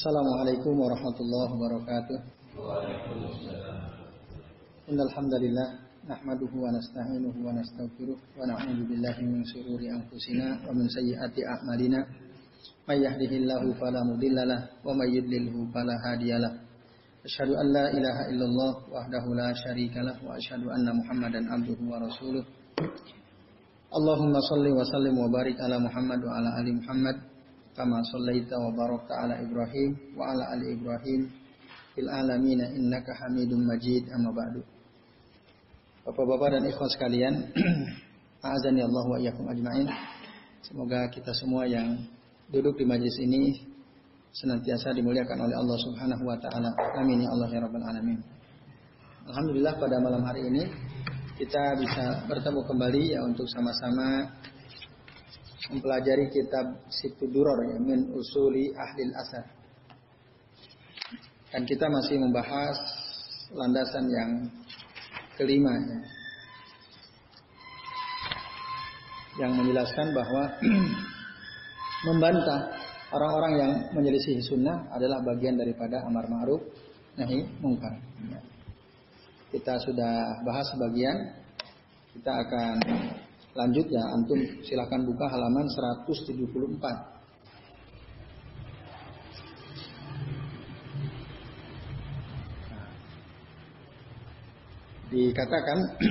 Assalamualaikum warahmatullahi wabarakatuh. Innal hamdalillah nahmaduhu wa nasta'inuhu wa nastaghfiruh wa na'udzu billahi min shururi anfusina wa min sayyiati a'malina. May yahdihillahu fala mudhillalah wa may yudlilhu fala hadiyalah. Asyhadu an la ilaha illallah wahdahu la syarikalah wa asyhadu anna Muhammadan abduhu wa rasuluh. Allahumma salli wa sallim wa barik ala Muhammad wa ala ali Muhammad kama sallaita wa barakta ala Ibrahim wa ala ali Ibrahim fil alamin innaka Hamidum Majid amma ba'du. Bapak-bapak dan ikhwan sekalian, a'azani Allah wa iyyakum ajmain. Semoga kita semua yang duduk di majlis ini senantiasa dimuliakan oleh Allah Subhanahu wa taala. Amin ya Allah ya rabbal alamin. Alhamdulillah pada malam hari ini kita bisa bertemu kembali ya untuk sama-sama mempelajari kitab Situ Duror ya, min usuli ahlil asar. Dan kita masih membahas landasan yang kelima ya. Yang menjelaskan bahwa membantah orang-orang yang menyelisih sunnah adalah bagian daripada amar ma'ruf nahi mungkar. Ya. Kita sudah bahas sebagian. Kita akan Lanjut ya, antum silahkan buka halaman 174. dikatakan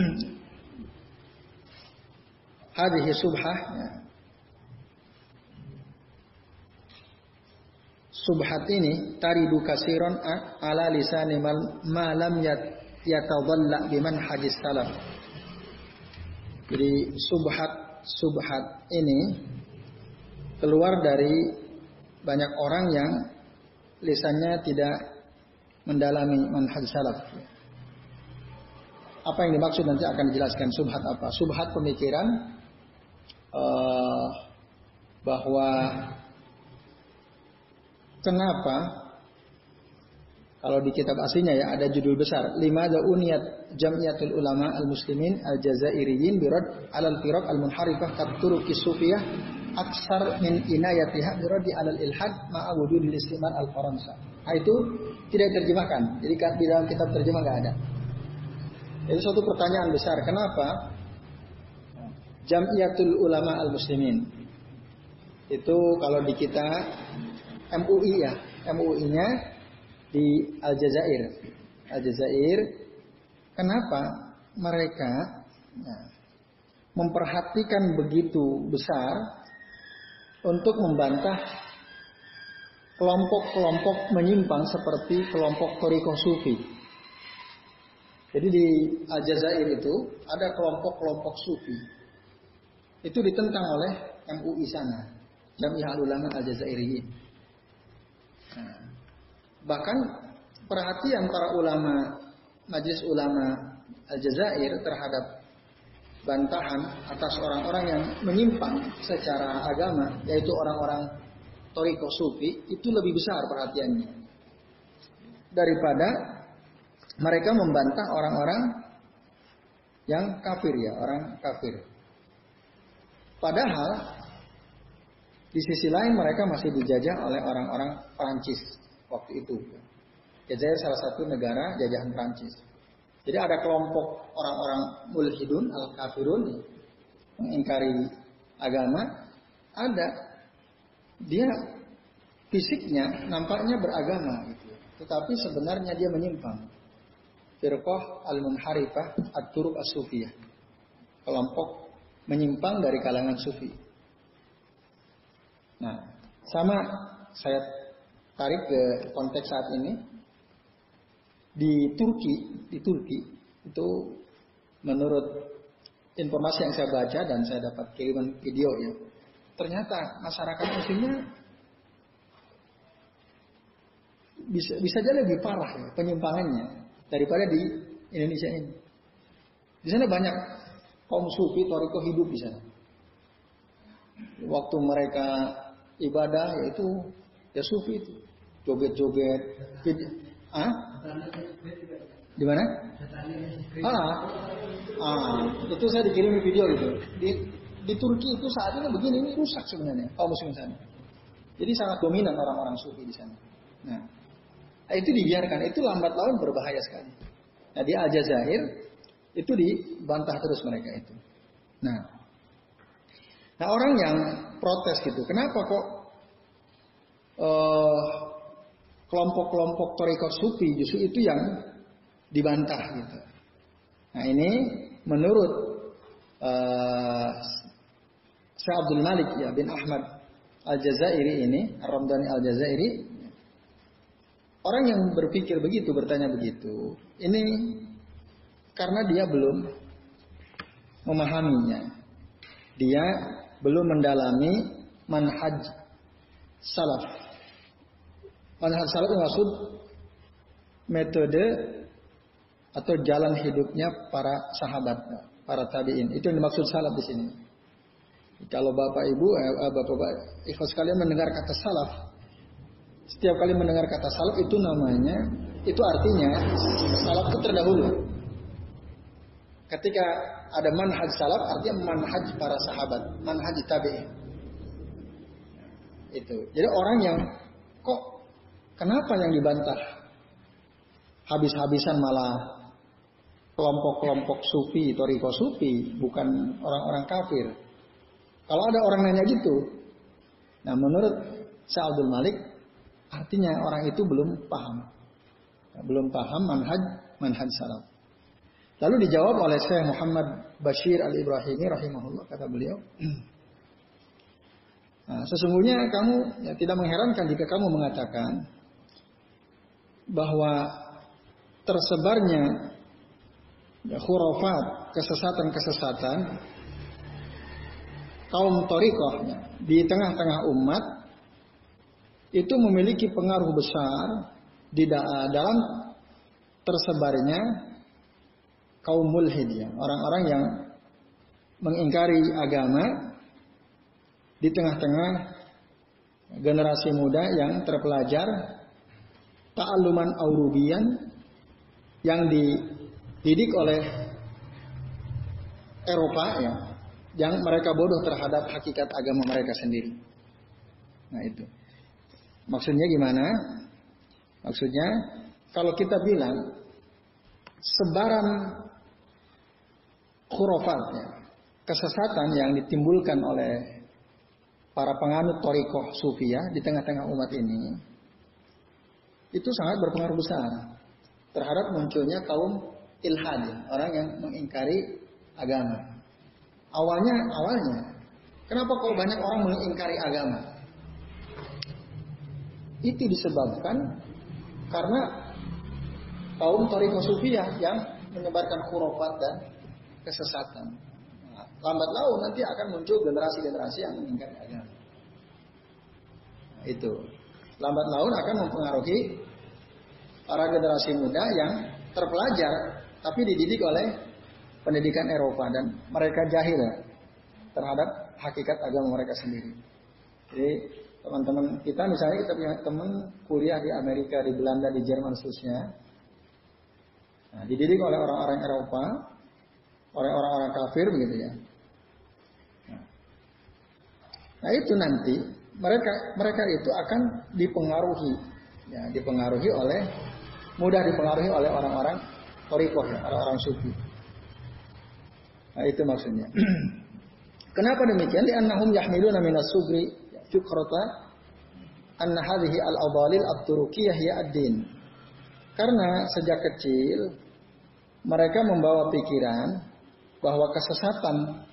hadhihi subhah ya. subhat ini taridu kasiron ala lisani ma lam yatadalla biman hadis salaf jadi subhat subhat ini keluar dari banyak orang yang lisannya tidak mendalami manhaj salaf. Apa yang dimaksud nanti akan dijelaskan subhat apa? Subhat pemikiran uh, bahwa kenapa kalau di kitab aslinya ya ada judul besar lima uniyat jamiyatul ulama al muslimin al jazairiyin birad alal firaq al munharifah kat turuki sufiyah aksar min inayatiha biradi alal ilhad ma'a wujudil istiman al faransa. Nah itu tidak terjemahkan. Jadi di dalam kitab terjemah nggak ada. Itu suatu pertanyaan besar. Kenapa jamiyatul ulama al muslimin itu kalau di kita MUI ya MUI-nya di Aljazair. Aljazair, kenapa mereka nah, memperhatikan begitu besar untuk membantah kelompok-kelompok menyimpang seperti kelompok Toriko Sufi. Jadi di Aljazair itu ada kelompok-kelompok Sufi. Itu ditentang oleh MUI sana, Jamiah Ulama Aljazairi. Nah, Bahkan perhatian para ulama Majlis Ulama Aljazair terhadap bantahan atas orang-orang yang menyimpang secara agama, yaitu orang-orang Toriko Sufi, itu lebih besar perhatiannya daripada mereka membantah orang-orang yang kafir ya, orang kafir. Padahal di sisi lain mereka masih dijajah oleh orang-orang Prancis waktu itu. Jazair salah satu negara jajahan Prancis. Jadi ada kelompok orang-orang mulhidun al-kafirun mengingkari agama, ada dia fisiknya nampaknya beragama gitu. Tetapi sebenarnya dia menyimpang. Firqah al-munharifah at-turuq as-sufiyah. Kelompok menyimpang dari kalangan sufi. Nah, sama saya tarik ke konteks saat ini di Turki di Turki itu menurut informasi yang saya baca dan saya dapat kiriman video ya ternyata masyarakat muslimnya bisa bisa jadi lebih parah ya penyimpangannya daripada di Indonesia ini. Di sana banyak kaum sufi toriko hidup di sana. Waktu mereka ibadah yaitu ya sufi itu joget-joget. Ah? Di mana? Ah, ah, itu saya dikirim video itu. Di, di Turki itu saat ini begini ini rusak sebenarnya kaum muslim sana. Jadi sangat dominan orang-orang sufi di sana. Nah, itu dibiarkan. Itu lambat laun berbahaya sekali. Nah, di Aljazair itu dibantah terus mereka itu. Nah, nah orang yang protes gitu, kenapa kok uh, kelompok-kelompok torikot sufi justru itu yang dibantah gitu. Nah ini menurut uh, Syekh Abdul Malik ya bin Ahmad Al-Jazairi ini, Ramdhani Al-Jazairi orang yang berpikir begitu, bertanya begitu, ini karena dia belum memahaminya. Dia belum mendalami manhaj salaf. Manhaj salaf maksud metode atau jalan hidupnya para sahabat, para tabiin. Itu yang dimaksud salaf di sini. Kalau bapak ibu, eh, eh bapak bapak ikhlas sekalian mendengar kata salaf, setiap kali mendengar kata salaf itu namanya, itu artinya salaf itu terdahulu. Ketika ada manhaj salaf, artinya manhaj para sahabat, manhaj tabi'in. Itu. Jadi orang yang kok kenapa yang dibantah? Habis-habisan malah kelompok-kelompok sufi, toriko sufi, bukan orang-orang kafir. Kalau ada orang nanya gitu, nah menurut Sa'adul Malik, artinya orang itu belum paham. Belum paham manhaj manhaj salaf. Lalu dijawab oleh Syekh Muhammad Bashir Al-Ibrahimi rahimahullah kata beliau. Nah, sesungguhnya kamu ya, tidak mengherankan jika kamu mengatakan bahwa tersebarnya ya, khurafat, kesesatan-kesesatan kaum torikoh di tengah-tengah umat itu memiliki pengaruh besar di dalam tersebarnya kaum mulhid ya, orang-orang yang mengingkari agama di tengah-tengah generasi muda yang terpelajar ta'alluman aurubian yang dididik oleh Eropa ya yang mereka bodoh terhadap hakikat agama mereka sendiri. Nah itu. Maksudnya gimana? Maksudnya kalau kita bilang sebaran ya, kesesatan yang ditimbulkan oleh para penganut torikoh sufia di tengah-tengah umat ini, itu sangat berpengaruh besar terhadap munculnya kaum ilhad, orang yang mengingkari agama. Awalnya, awalnya, kenapa kok banyak orang mengingkari agama? Itu disebabkan karena kaum toriko sufia yang menyebarkan khurafat dan kesesatan. Lambat laun nanti akan muncul generasi-generasi yang mengingkari agama. Nah, itu lambat laun akan mempengaruhi para generasi muda yang terpelajar tapi dididik oleh pendidikan Eropa dan mereka jahil terhadap hakikat agama mereka sendiri. Jadi teman-teman kita misalnya kita punya teman kuliah di Amerika, di Belanda, di Jerman khususnya. Nah, dididik oleh orang-orang Eropa, oleh orang-orang kafir begitu ya. Nah, itu nanti mereka mereka itu akan dipengaruhi, ya, dipengaruhi oleh mudah dipengaruhi oleh orang-orang torikoh, ya, orang-orang sufi. Nah, itu maksudnya. Kenapa demikian? Di annahum yahmiluna minas sugri fikrata anna hadhihi al-adalil at-turukiyah ya ad-din. Karena sejak kecil mereka membawa pikiran bahwa kesesatan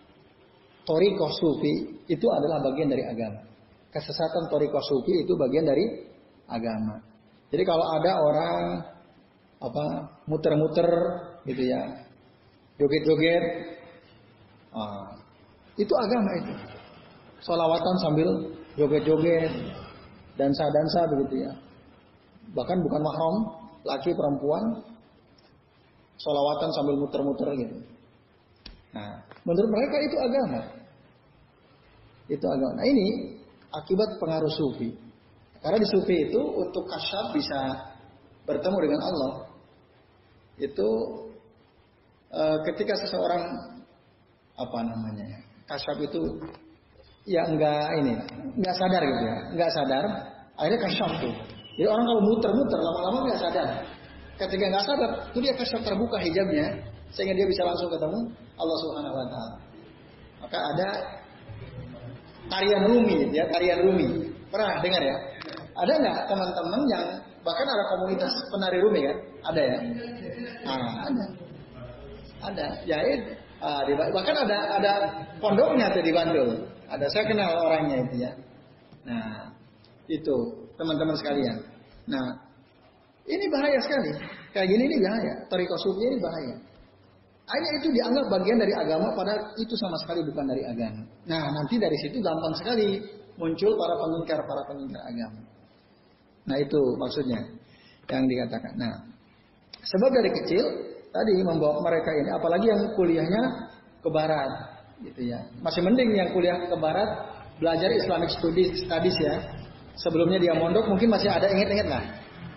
torikoh sufi itu adalah bagian dari agama. Kesesatan torikoh sufi itu bagian dari agama. Jadi kalau ada orang apa muter-muter gitu ya, joget-joget, ah, itu agama itu. Solawatan sambil joget-joget, dansa-dansa begitu ya. Bahkan bukan mahram, laki perempuan, solawatan sambil muter-muter gitu. Nah, menurut mereka itu agama. Itu agama. Nah ini akibat pengaruh sufi. Karena di sufi itu untuk kasyaf bisa bertemu dengan Allah. Itu e, ketika seseorang apa namanya kasyaf itu ya enggak ini enggak sadar gitu ya enggak sadar akhirnya kasyaf tuh Jadi orang kalau muter-muter lama-lama nggak sadar. Ketika nggak sadar, itu dia kasih terbuka hijabnya sehingga dia bisa langsung ketemu Allah Subhanahu Wa Taala. Maka ada tarian Rumi, ya tarian Rumi. Pernah dengar ya? Ada nggak teman-teman yang bahkan ada komunitas penari Rumi kan? Ada ya? Nah, ada. Ada. Ya itu. Ah, bahkan ada ada pondoknya tuh di Bandung. Ada saya kenal orangnya itu ya. Nah, itu teman-teman sekalian. Nah, ini bahaya sekali. Kayak gini ini bahaya. Toriko ini bahaya. Hanya itu dianggap bagian dari agama, padahal itu sama sekali bukan dari agama. Nah, nanti dari situ gampang sekali muncul para pengingkar, para pengingkar agama. Nah, itu maksudnya yang dikatakan. Nah, sebab dari kecil tadi membawa mereka ini, apalagi yang kuliahnya ke barat, gitu ya. Masih mending yang kuliah ke barat belajar Islamic Studies, studies ya. Sebelumnya dia mondok mungkin masih ada inget-inget lah.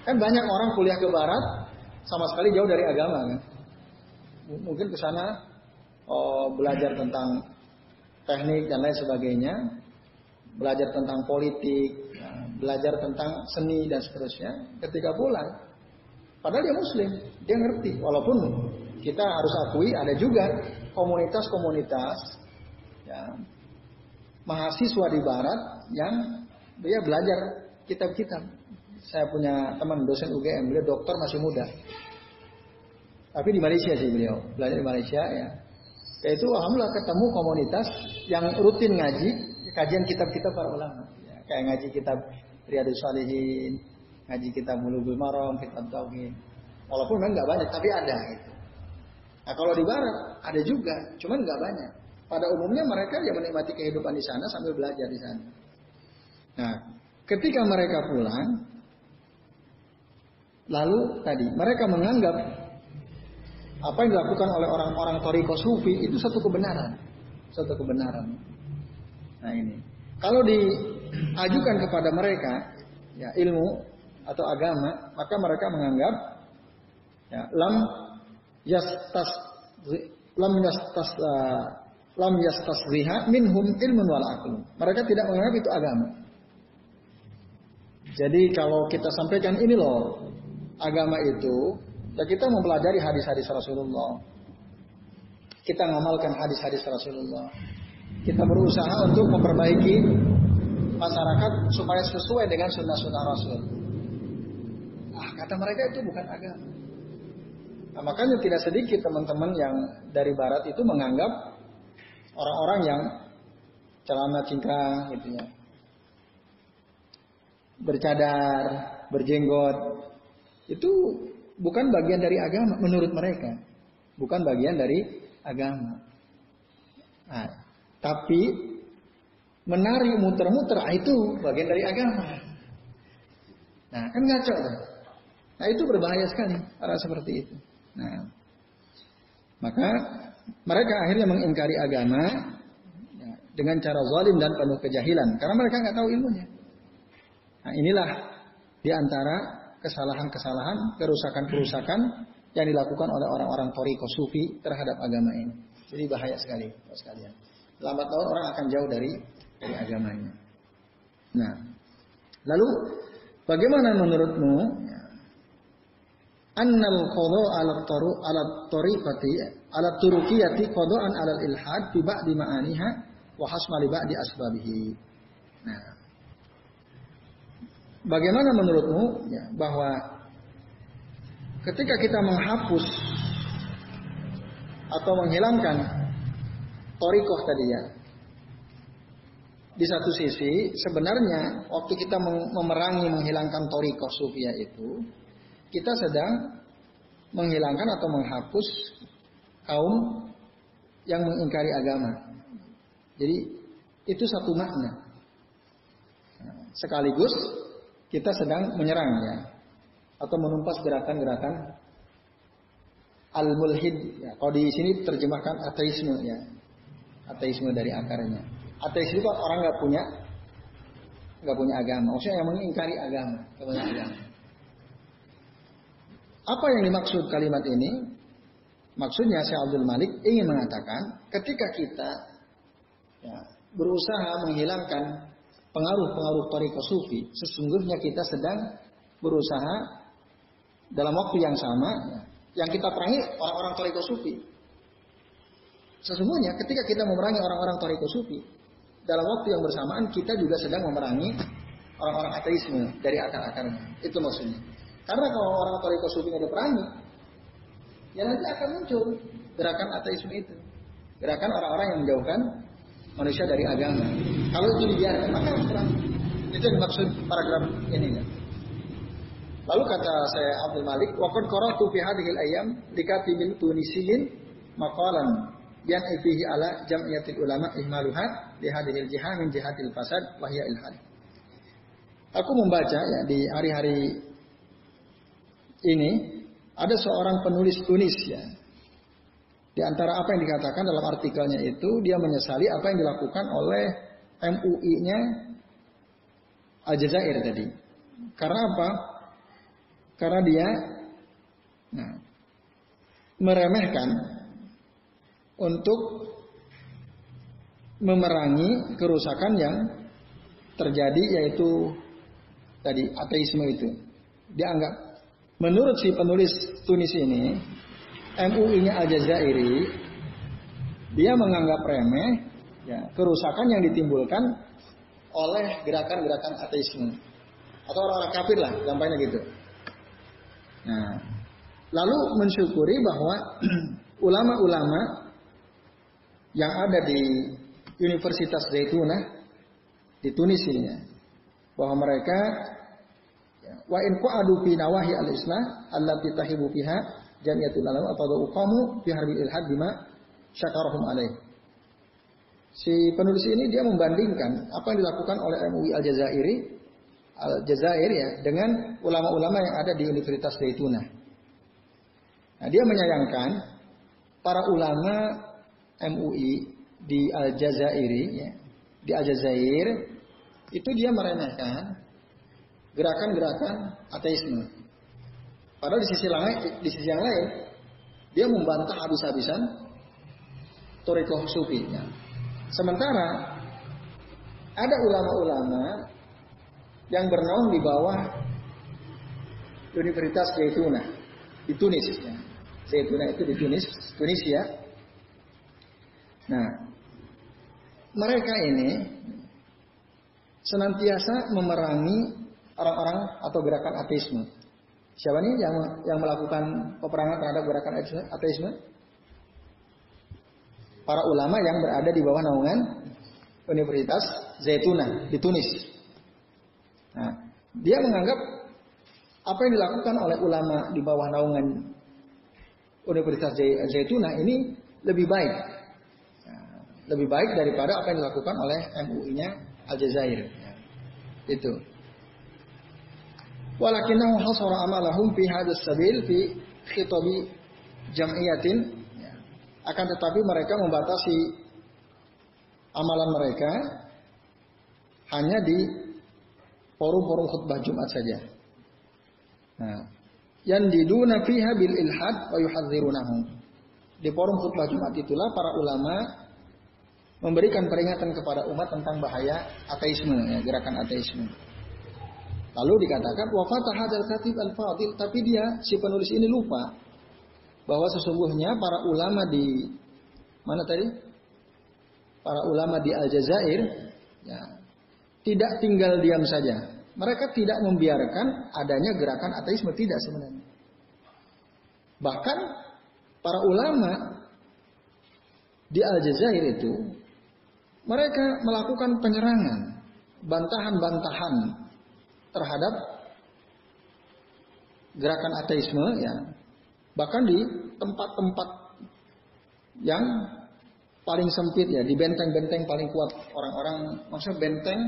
Kan banyak orang kuliah ke barat sama sekali jauh dari agama kan. Mungkin ke sana oh, belajar tentang teknik dan lain sebagainya, belajar tentang politik, belajar tentang seni dan seterusnya. Ketika pulang, padahal dia muslim, dia ngerti. Walaupun kita harus akui ada juga komunitas-komunitas ya, mahasiswa di barat yang dia belajar kitab-kitab. Saya punya teman dosen UGM, beliau dokter masih muda. Tapi di Malaysia sih beliau, belajar di Malaysia ya. Yaitu alhamdulillah ketemu komunitas yang rutin ngaji kajian kitab-kitab para ulama. Ya, kayak ngaji kitab Riyadus Salihin, ngaji kitab Mulubul Maram, kitab Tauhid. Walaupun memang nggak banyak, tapi ada gitu. Nah kalau di barat ada juga, cuman nggak banyak. Pada umumnya mereka yang menikmati kehidupan di sana sambil belajar di sana. Nah, ketika mereka pulang, lalu tadi mereka menganggap apa yang dilakukan oleh orang-orang Toriko Sufi itu satu kebenaran, satu kebenaran. Nah ini, kalau diajukan kepada mereka ya ilmu atau agama, maka mereka menganggap ya, lam yastas lam yastas uh, lam yastasriha minhum ilmun wal Mereka tidak menganggap itu agama. Jadi kalau kita sampaikan ini loh agama itu, ya kita mempelajari hadis-hadis Rasulullah. Kita ngamalkan hadis-hadis Rasulullah. Kita berusaha untuk memperbaiki masyarakat supaya sesuai dengan sunnah-sunnah Rasul. Ah, kata mereka itu bukan agama. Nah, makanya tidak sedikit teman-teman yang dari barat itu menganggap orang-orang yang celana cingkrang gitu ya, bercadar, berjenggot, itu bukan bagian dari agama menurut mereka. Bukan bagian dari agama. Nah, tapi menari muter-muter ah, itu bagian dari agama. Nah, kan ngaco tuh. Nah, itu berbahaya sekali cara seperti itu. Nah, maka mereka akhirnya mengingkari agama ya, dengan cara zalim dan penuh kejahilan karena mereka nggak tahu ilmunya. Nah inilah di antara kesalahan-kesalahan, kerusakan-kerusakan yang dilakukan oleh orang-orang Toriko Sufi terhadap agama ini. Jadi bahaya sekali, sekalian. Lambat laun orang akan jauh dari dari agamanya. Nah, lalu bagaimana menurutmu? Annal qada ala taru ala tariqati ala turukiyati qadaan ala ilhad fi ba'di ma'aniha wa hasma asbabihi. Nah, Bagaimana menurutmu ya, bahwa ketika kita menghapus atau menghilangkan torikoh tadi ya, di satu sisi sebenarnya waktu kita memerangi menghilangkan torikoh sufia itu, kita sedang menghilangkan atau menghapus kaum yang mengingkari agama. Jadi itu satu makna. Sekaligus kita sedang menyerang ya atau menumpas gerakan-gerakan al-mulhid ya. Kalau di sini terjemahkan ateisme ya. Ateisme dari akarnya. Ateis itu orang nggak punya nggak punya agama. Maksudnya yang mengingkari agama, punya agama. Apa yang dimaksud kalimat ini? Maksudnya Syekh Abdul Malik ingin mengatakan ketika kita ya, berusaha menghilangkan pengaruh-pengaruh tarikah sufi, sesungguhnya kita sedang berusaha dalam waktu yang sama yang kita perangi orang-orang Toriko Sufi. Sesungguhnya ketika kita memerangi orang-orang Toriko Sufi, dalam waktu yang bersamaan kita juga sedang memerangi orang-orang ateisme dari akar-akarnya. Itu maksudnya. Karena kalau orang Toriko Sufi ada perangi, ya nanti akan muncul gerakan ateisme itu. Gerakan orang-orang yang menjauhkan manusia dari agama. Kalau itu dibiarkan, maka perang. Itu yang dimaksud paragraf ini. Ya. Lalu kata saya Abdul Malik, "Waqad qara'tu fi hadhil ayam likatibin tunisiyin maqalan yang fihi ala jam'iyatil ulama ihmaluha li hadhil jihad min jihadil fasad wa hiya ilhad." Aku membaca ya di hari-hari ini ada seorang penulis Tunis ya. Di antara apa yang dikatakan dalam artikelnya itu dia menyesali apa yang dilakukan oleh MUI-nya Aljazair tadi. Karena apa? Karena dia nah, meremehkan untuk memerangi kerusakan yang terjadi yaitu tadi ateisme itu. Dia anggap menurut si penulis Tunis ini MUI-nya Aljazairi dia menganggap remeh ya, kerusakan yang ditimbulkan oleh gerakan-gerakan ateisme atau orang-orang kafir lah gampangnya gitu. Nah, lalu mensyukuri bahwa ulama-ulama yang ada di Universitas Zaitunah di Tunis ini ya, bahwa mereka ya, wa in qa'adu fi nawahi al-islah allati tahibu fiha jami'atul ulama atau uqamu fi harbil ilhad bima syakarahum alaih. Si penulis ini dia membandingkan apa yang dilakukan oleh MUI Al-Jazairi Al-Jazair ya dengan ulama-ulama yang ada di Universitas Zaituna. Nah, dia menyayangkan para ulama MUI di Al-Jazairi ya, di Al-Jazair itu dia meremehkan gerakan-gerakan ateisme. Padahal di sisi lain, di sisi yang lain, dia membantah habis-habisan Toriko Sufi. Ya. Sementara ada ulama-ulama yang bernaung di bawah Universitas Zaituna di Tunis. Ya. Zaituna itu di Tunis, Tunisia. Nah, mereka ini senantiasa memerangi orang-orang atau gerakan ateisme. Siapa nih yang yang melakukan peperangan terhadap gerakan ateisme? Para ulama yang berada di bawah naungan Universitas Zaituna di Tunis. Nah, dia menganggap apa yang dilakukan oleh ulama di bawah naungan Universitas Zaituna ini lebih baik. Nah, lebih baik daripada apa yang dilakukan oleh MUI-nya Aljazair. Ya, itu. Walakinahu hasara amalahum fi hadis sabil fi khitabi jam'iyatin. Ya. Akan tetapi mereka membatasi amalan mereka hanya di forum-forum khutbah Jumat saja. Nah, yang diduna fiha bil ilhad wa yuhadzirunahu. Di forum khutbah Jumat itulah para ulama memberikan peringatan kepada umat tentang bahaya ateisme, ya, gerakan ateisme. Lalu dikatakan wafat hadal katib al fadil, tapi dia si penulis ini lupa bahwa sesungguhnya para ulama di mana tadi? Para ulama di Aljazair ya, tidak tinggal diam saja. Mereka tidak membiarkan adanya gerakan ateisme tidak sebenarnya. Bahkan para ulama di Aljazair itu mereka melakukan penyerangan, bantahan-bantahan terhadap gerakan ateisme ya. Bahkan di tempat-tempat yang paling sempit ya, di benteng-benteng paling kuat orang-orang maksudnya benteng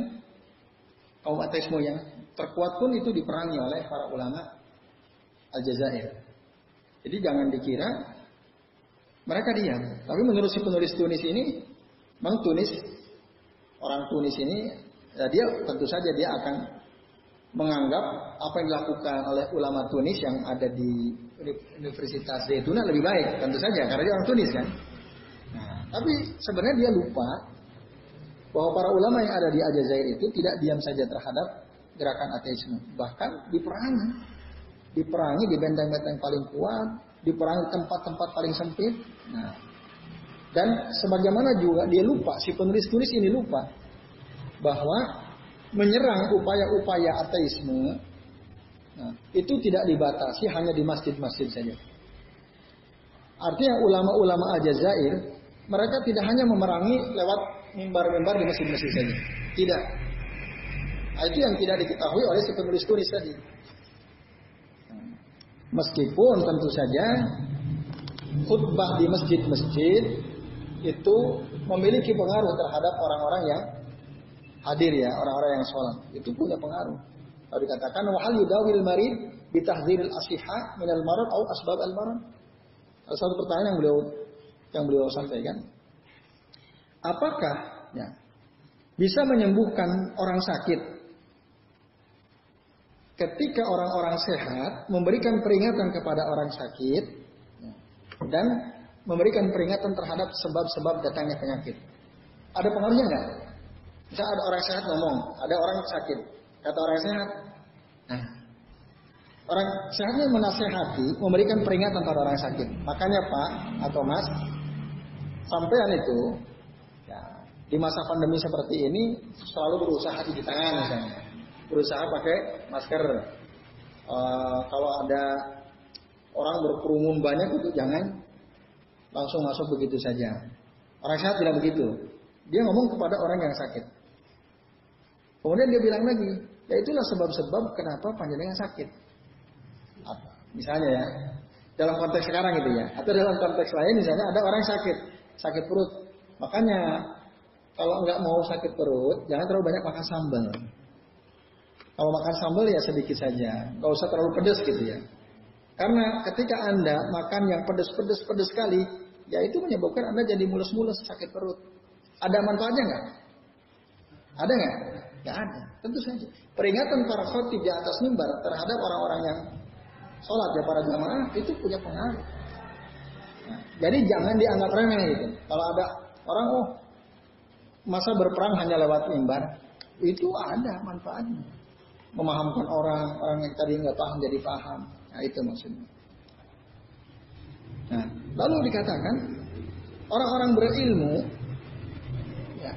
kaum ateisme yang terkuat pun itu diperangi oleh para ulama Aljazair. Jadi jangan dikira mereka diam. Tapi menurut si penulis Tunis ini, memang Tunis orang Tunis ini, ya dia tentu saja dia akan menganggap apa yang dilakukan oleh ulama Tunis yang ada di Universitas Zaituna lebih baik, tentu saja karena dia orang Tunis kan. Nah, tapi sebenarnya dia lupa bahwa para ulama yang ada di Aljazair itu tidak diam saja terhadap gerakan ateisme. Bahkan diperangi. Diperangi di benteng-benteng paling kuat, diperangi tempat-tempat paling sempit. Nah, dan sebagaimana juga dia lupa, si penulis-tulis ini lupa bahwa menyerang upaya-upaya ateisme nah, itu tidak dibatasi hanya di masjid-masjid saja. Artinya ulama-ulama Aljazair mereka tidak hanya memerangi lewat mimbar-mimbar di masjid-masjid saja. Tidak. Nah, itu yang tidak diketahui oleh si penulis tulis tadi. Meskipun tentu saja khutbah di masjid-masjid itu memiliki pengaruh terhadap orang-orang yang hadir ya, orang-orang yang sholat. Itu punya pengaruh. Kalau dikatakan wahal yudawil marid bitahdziril asihah minal marad au asbab al marad. Ada satu pertanyaan yang beliau yang beliau sampaikan. Apakah ya, bisa menyembuhkan orang sakit ketika orang-orang sehat memberikan peringatan kepada orang sakit ya, dan memberikan peringatan terhadap sebab-sebab datangnya penyakit. Ada pengaruhnya nggak? Misal ada orang sehat ngomong, ada orang sakit, kata orang sehat, nah, orang sehatnya menasehati, memberikan peringatan pada orang sakit. Makanya Pak atau Mas, sampean itu ya, di masa pandemi seperti ini selalu berusaha cuci tangan misalnya, berusaha pakai masker. Uh, kalau ada orang berkerumun banyak itu jangan langsung masuk begitu saja. Orang sehat tidak begitu. Dia ngomong kepada orang yang sakit. Kemudian dia bilang lagi, ya itulah sebab-sebab kenapa panjenengan sakit. Apa? Misalnya ya, dalam konteks sekarang itu ya, atau dalam konteks lain misalnya ada orang sakit, sakit perut. Makanya kalau nggak mau sakit perut, jangan terlalu banyak makan sambal. Kalau makan sambal ya sedikit saja, nggak usah terlalu pedas gitu ya. Karena ketika anda makan yang pedas-pedas pedas sekali, ya itu menyebabkan anda jadi mulus-mulus sakit perut. Ada manfaatnya nggak? Ada nggak? Nggak ada. Tentu saja. Peringatan para khotib di atas mimbar terhadap orang-orang yang sholat ya para jamaah itu punya pengaruh. Jadi jangan dianggap remeh itu. Kalau ada orang oh masa berperang hanya lewat mimbar, itu ada manfaatnya. Memahamkan orang, orang yang tadi nggak paham jadi paham. Nah itu maksudnya. Nah, lalu dikatakan orang-orang berilmu ya,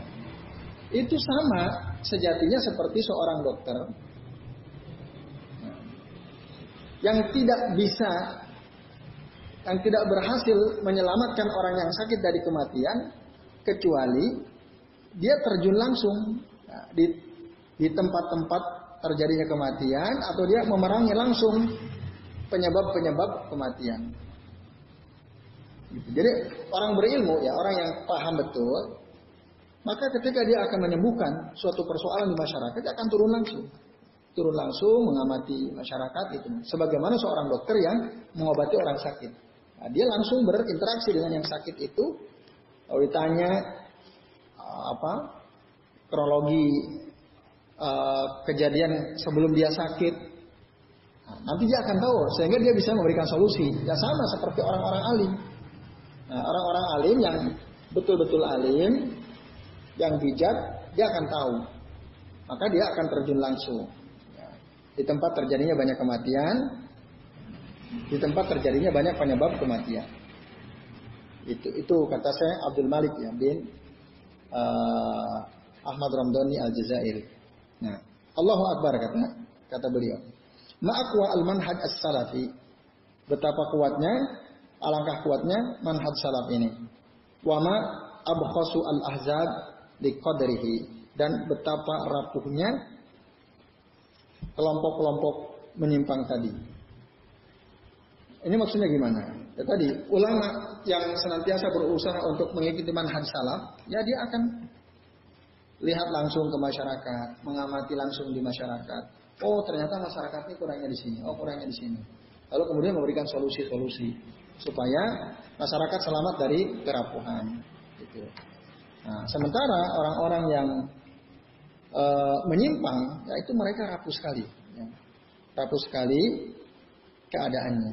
itu sama sejatinya seperti seorang dokter yang tidak bisa yang tidak berhasil menyelamatkan orang yang sakit dari kematian kecuali dia terjun langsung ya, di di tempat-tempat terjadinya kematian atau dia memerangi langsung penyebab-penyebab kematian. Gitu. Jadi orang berilmu ya orang yang paham betul, maka ketika dia akan menyembuhkan suatu persoalan di masyarakat, dia akan turun langsung turun langsung mengamati masyarakat itu sebagaimana seorang dokter yang mengobati orang sakit Nah, dia langsung berinteraksi dengan yang sakit itu. Kalau ditanya uh, apa kronologi uh, kejadian sebelum dia sakit, nah, nanti dia akan tahu sehingga dia bisa memberikan solusi. Ya sama seperti orang-orang alim. Nah, orang-orang alim yang betul-betul alim, yang bijak, dia akan tahu. Maka dia akan terjun langsung. Ya. Di tempat terjadinya banyak kematian, di tempat terjadinya banyak penyebab kematian. Itu itu kata saya Abdul Malik ya bin uh, Ahmad Ramdhani Al Jazairi. Nah, Allahu Akbar kata kata beliau. Ma'akwa al manhaj as salafi. Betapa kuatnya, alangkah kuatnya manhaj salaf ini. Wa ma abkhasu al ahzab qadrihi dan betapa rapuhnya kelompok-kelompok menyimpang tadi. Ini maksudnya gimana? Ya tadi ulama yang senantiasa berusaha untuk mengikuti manhaj salaf, ya dia akan lihat langsung ke masyarakat, mengamati langsung di masyarakat. Oh ternyata masyarakat ini kurangnya di sini, oh kurangnya di sini. Lalu kemudian memberikan solusi-solusi supaya masyarakat selamat dari kerapuhan. Gitu. Nah, sementara orang-orang yang e, menyimpang, ya itu mereka rapuh sekali, ya. rapuh sekali keadaannya.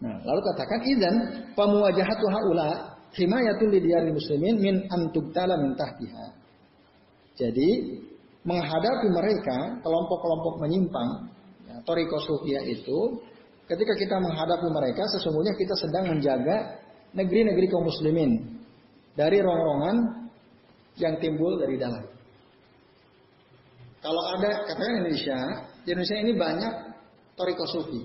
Nah, lalu katakan idan pamuwajahatu haula himayatul lidiyaril muslimin min antubtala min tahtiha. Jadi menghadapi mereka kelompok-kelompok menyimpang ya, Toriko Sufia itu ketika kita menghadapi mereka sesungguhnya kita sedang menjaga negeri-negeri kaum muslimin dari rongrongan yang timbul dari dalam. Kalau ada katakan Indonesia, di Indonesia ini banyak Toriko Sufi.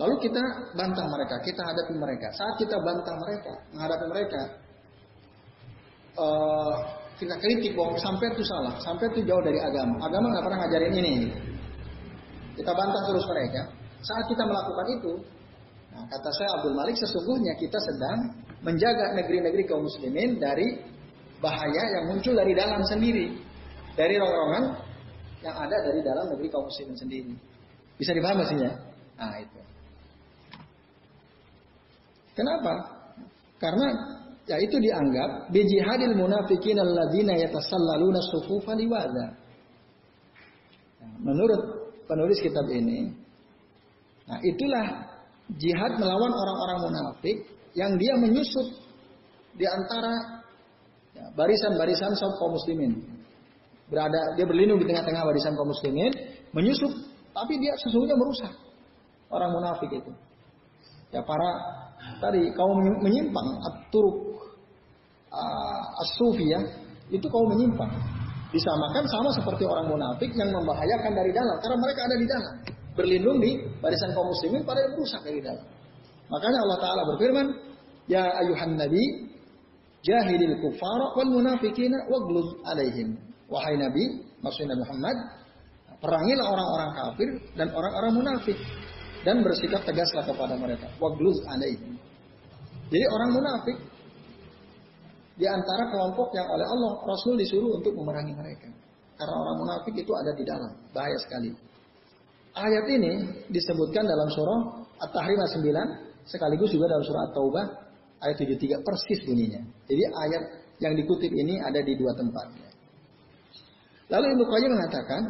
Lalu kita bantah mereka, kita hadapi mereka. Saat kita bantah mereka, menghadapi mereka, uh, kita kritik bahwa sampai itu salah, sampai itu jauh dari agama. Agama nggak pernah ngajarin ini. Kita bantah terus mereka. Saat kita melakukan itu, nah, kata saya Abdul Malik, sesungguhnya kita sedang menjaga negeri-negeri kaum muslimin dari bahaya yang muncul dari dalam sendiri, dari rongrongan yang ada dari dalam negeri kaum muslimin sendiri. Bisa dipahami maksudnya? Nah itu. Kenapa? Karena ya itu dianggap bijihadil munafikin alladzina yatasallaluna sufufa liwaza. Ya, menurut penulis kitab ini, nah itulah jihad melawan orang-orang munafik yang dia menyusup di antara ya, barisan-barisan ya, kaum muslimin. Berada dia berlindung di tengah-tengah barisan kaum muslimin, menyusup tapi dia sesungguhnya merusak orang munafik itu. Ya para tadi kaum menyimpang aturuk uh, as-sufi ya itu kaum menyimpang disamakan sama seperti orang munafik yang membahayakan dari dalam karena mereka ada di dalam berlindung di barisan kaum muslimin pada merusak dari dalam makanya Allah Taala berfirman ya ayuhan nabi jahidil kufara wal munafikina wagluz alaihim wahai nabi maksudnya Muhammad perangilah orang-orang kafir dan orang-orang munafik dan bersikap tegaslah kepada mereka. Wagluz alaihim. Jadi orang munafik di antara kelompok yang oleh Allah Rasul disuruh untuk memerangi mereka. Karena orang munafik itu ada di dalam, bahaya sekali. Ayat ini disebutkan dalam surah At-Tahrim 9 sekaligus juga dalam surah At-Taubah ayat 73 persis bunyinya. Jadi ayat yang dikutip ini ada di dua tempat. Lalu Ibnu Qayyim mengatakan,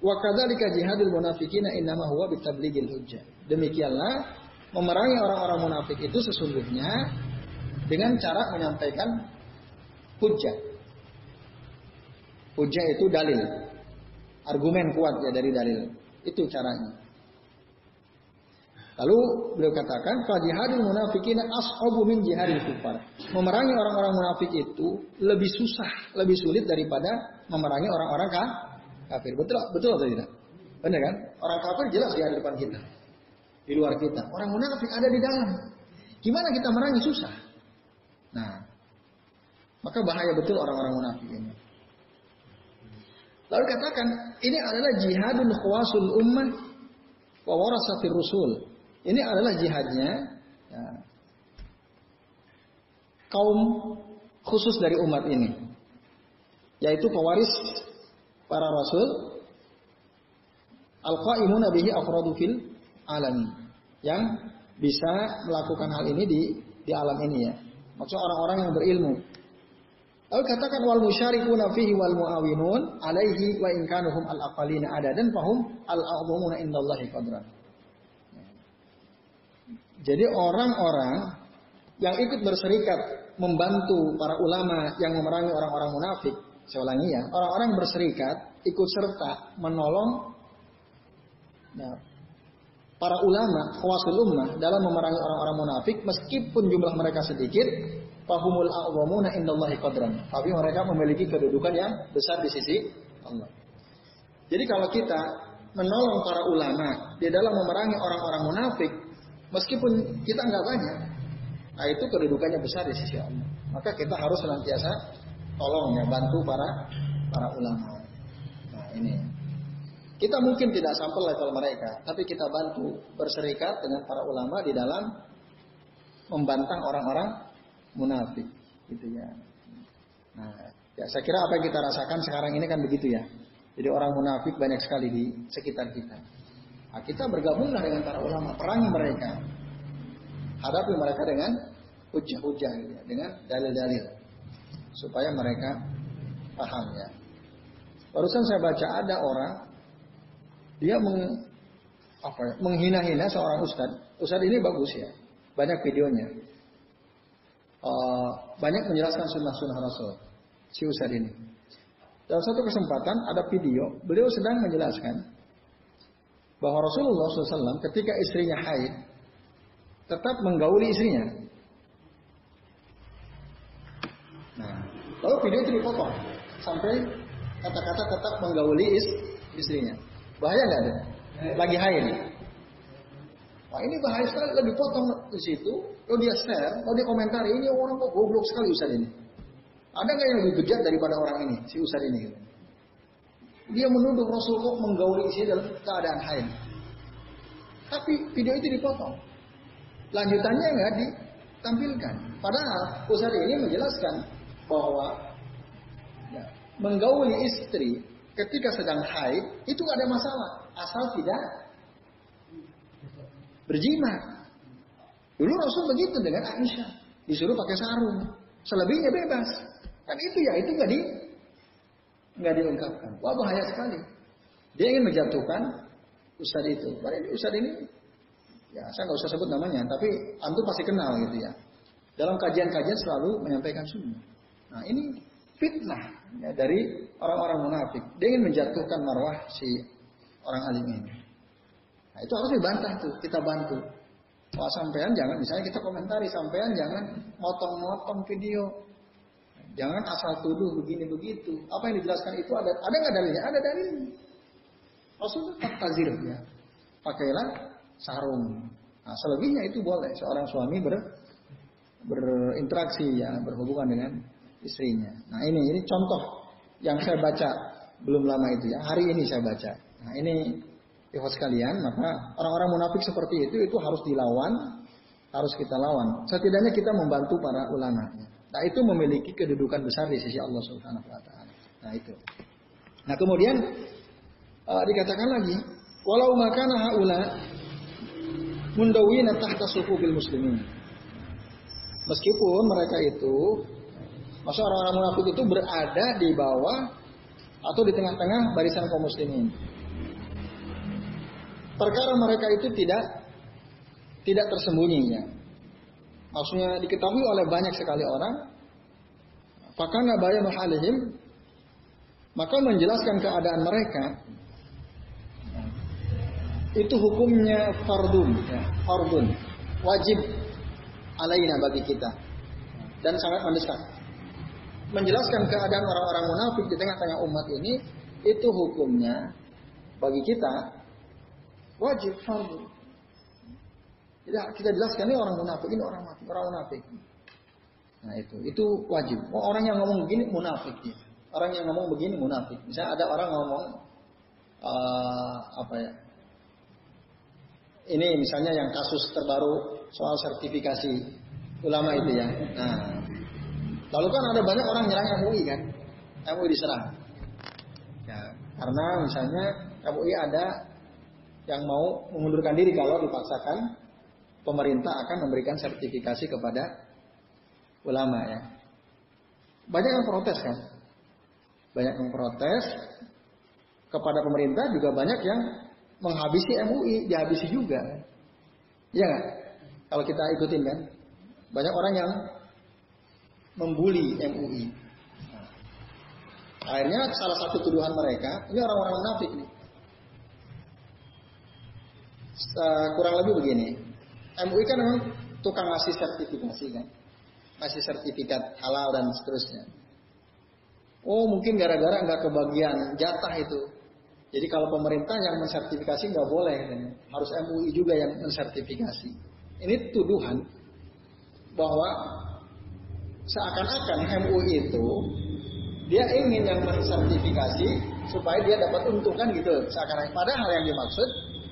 Wa kadzalika jihadul munafiqina innama huwa bitablighil hujjah. Demikianlah memerangi orang-orang munafik itu sesungguhnya dengan cara menyampaikan hujjah. Hujjah itu dalil. Argumen kuat ya dari dalil. Itu caranya. Lalu beliau katakan, "Fajihadul munafiqina ashabu min jihadil kufar." Memerangi orang-orang munafik itu lebih susah, lebih sulit daripada memerangi orang-orang kafir. Betul betul atau tidak? Benar kan? Orang kafir jelas di depan kita. Di luar kita. Orang munafik ada di dalam. Gimana kita merangi susah? Nah, maka bahaya betul orang-orang munafik ini. Lalu katakan, ini adalah jihadun khawasul ummah wa warasatir rusul. Ini adalah jihadnya ya, kaum khusus dari umat ini. Yaitu pewaris para rasul al-qaimuna bihi afradu fil alami yang bisa melakukan hal ini di di alam ini ya. Maksudnya orang-orang yang berilmu. Lalu katakan wal musyarikuna fihi wal muawinun alaihi wa in kanuhum al aqalina adadan fahum al a'dhamuna indallahi qadran. Jadi orang-orang yang ikut berserikat membantu para ulama yang memerangi orang-orang munafik saya ulangi ya, orang-orang berserikat ikut serta menolong nah, para ulama, khawasul ummah dalam memerangi orang-orang munafik meskipun jumlah mereka sedikit, fahumul a'zamuna indallahi qadran. Tapi mereka memiliki kedudukan yang besar di sisi Allah. Jadi kalau kita menolong para ulama di dalam memerangi orang-orang munafik, meskipun kita nggak banyak, nah itu kedudukannya besar di sisi Allah. Maka kita harus senantiasa tolong ya bantu para para ulama. Nah ini kita mungkin tidak sampai level mereka, tapi kita bantu berserikat dengan para ulama di dalam membantang orang-orang munafik, gitu ya. Nah, ya saya kira apa yang kita rasakan sekarang ini kan begitu ya. Jadi orang munafik banyak sekali di sekitar kita. Nah, kita bergabunglah dengan para ulama, perangi mereka. Hadapi mereka dengan hujah-hujah, dengan dalil-dalil supaya mereka paham ya. Barusan saya baca ada orang dia meng, apa ya, menghina-hina seorang ustadz. Ustadz ini bagus ya, banyak videonya. Uh, banyak menjelaskan sunnah-sunnah Rasul si ustadz ini. Dalam satu kesempatan ada video, beliau sedang menjelaskan bahwa Rasulullah SAW ketika istrinya haid tetap menggauli istrinya. Nah, lalu video itu dipotong sampai kata-kata tetap menggauli is, istrinya. Bahaya nggak ada? Lagi haid. Wah ini bahaya sekali, lebih potong di situ, lalu dia share, lalu dia komentari, ini orang kok goblok sekali Ustaz ini. Ada nggak yang lebih bejat daripada orang ini, si Ustaz ini? Gitu. Dia menuduh Rasulullah menggauli istri dalam keadaan haid. Tapi video itu dipotong. Lanjutannya nggak ditampilkan. Padahal Ustaz ini menjelaskan bahwa ya, menggauli istri ketika sedang haid itu ada masalah asal tidak berjima. Dulu Rasul begitu dengan Aisyah, disuruh pakai sarung, selebihnya bebas. Kan itu ya, itu nggak di nggak diungkapkan. Wah bahaya sekali. Dia ingin menjatuhkan Ustad itu. Padahal ini Ustad ini, ya saya nggak usah sebut namanya, tapi antum pasti kenal gitu ya. Dalam kajian-kajian selalu menyampaikan sunnah. Nah ini fitnah ya, dari orang-orang munafik. Dia ingin menjatuhkan marwah si orang alim ini. Nah itu harus dibantah tuh, kita bantu. Wah sampean jangan, misalnya kita komentari, sampean jangan motong-motong video. Jangan asal tuduh begini begitu. Apa yang dijelaskan itu ada ada nggak dalilnya? Ada dalilnya. Rasul tetap tazir ya. Pakailah sarung. Nah, selebihnya itu boleh seorang suami ber, berinteraksi ya, berhubungan dengan istrinya. Nah, ini ini contoh yang saya baca belum lama itu ya. Hari ini saya baca. Nah, ini ikhwas sekalian, maka orang-orang munafik seperti itu itu harus dilawan, harus kita lawan. Setidaknya kita membantu para ulama. Nah, itu memiliki kedudukan besar di sisi Allah Subhanahu wa taala. Nah, itu. Nah, kemudian uh, dikatakan lagi, walau makana haula mundawina tahta bil muslimin. Meskipun mereka itu, masa orang-orang munafik itu berada di bawah atau di tengah-tengah barisan kaum muslimin. Perkara mereka itu tidak tidak tersembunyi ya. Maksudnya diketahui oleh banyak sekali orang. Fakana bayanu halihim maka menjelaskan keadaan mereka itu hukumnya fardun, ya, fardun, wajib alaina bagi kita dan sangat mendesak. Menjelaskan keadaan orang-orang munafik di tengah-tengah umat ini itu hukumnya bagi kita wajib fardun. Tidak kita jelaskan ini orang munafik, ini orang munafik, orang munafik. Nah itu, itu wajib. Oh, orang yang ngomong begini munafik ya. Orang yang ngomong begini munafik. Misalnya ada orang ngomong uh, apa ya? Ini misalnya yang kasus terbaru soal sertifikasi ulama itu ya. Nah, lalu kan ada banyak orang nyerang MUI kan, MUI diserang. Ya, karena misalnya MUI ada yang mau mengundurkan diri kalau dipaksakan pemerintah akan memberikan sertifikasi kepada ulama ya. Banyak yang protes kan, banyak yang protes kepada pemerintah juga banyak yang menghabisi MUI, dihabisi juga. Nggak? Kalau kita ikutin kan, banyak orang yang membuli MUI. akhirnya salah satu tuduhan mereka, ini orang-orang munafik nih. Kurang lebih begini, MUI kan memang tukang ngasih sertifikasi kan, ngasih sertifikat halal dan seterusnya. Oh mungkin gara-gara nggak kebagian jatah itu. Jadi kalau pemerintah yang mensertifikasi nggak boleh, harus MUI juga yang mensertifikasi. Ini tuduhan bahwa seakan-akan MUI itu dia ingin yang mensertifikasi supaya dia dapat untungan gitu. Seakan-akan padahal yang dimaksud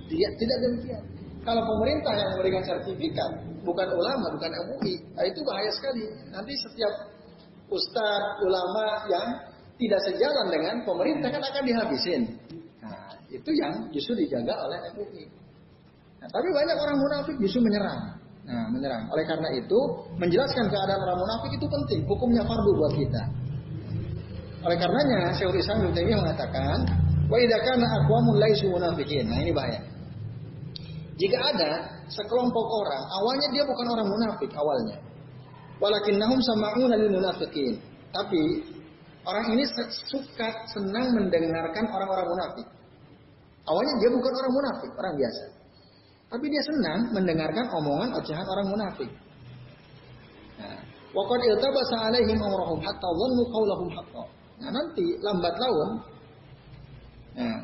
dia tidak demikian. Kalau pemerintah yang memberikan sertifikat, bukan ulama, bukan MUI, nah itu bahaya sekali. Nanti setiap ustadz, ulama yang tidak sejalan dengan pemerintah kan akan dihabisin. Nah, itu yang justru dijaga oleh MUI. Nah, tapi banyak orang munafik justru menyerang. Nah, menyerang. Oleh karena itu, menjelaskan keadaan orang munafik itu penting. Hukumnya fardu buat kita. Oleh karenanya, Syaikhul Islam Ibnu Taimiyah mengatakan, "Wa idza kana aqwamun laisu munafiqin." Nah, ini bahaya. Jika ada sekelompok orang, awalnya dia bukan orang munafik awalnya. Walakinnahum sama'una lil munafiqin. Tapi Orang ini suka senang mendengarkan orang-orang munafik. Awalnya dia bukan orang munafik, orang biasa. Tapi dia senang mendengarkan omongan ocehan orang munafik. Nah, Waqad iltabasa alaihim amrahum hatta dhannu qawlahum haqqa. Nah, nanti lambat laun nah,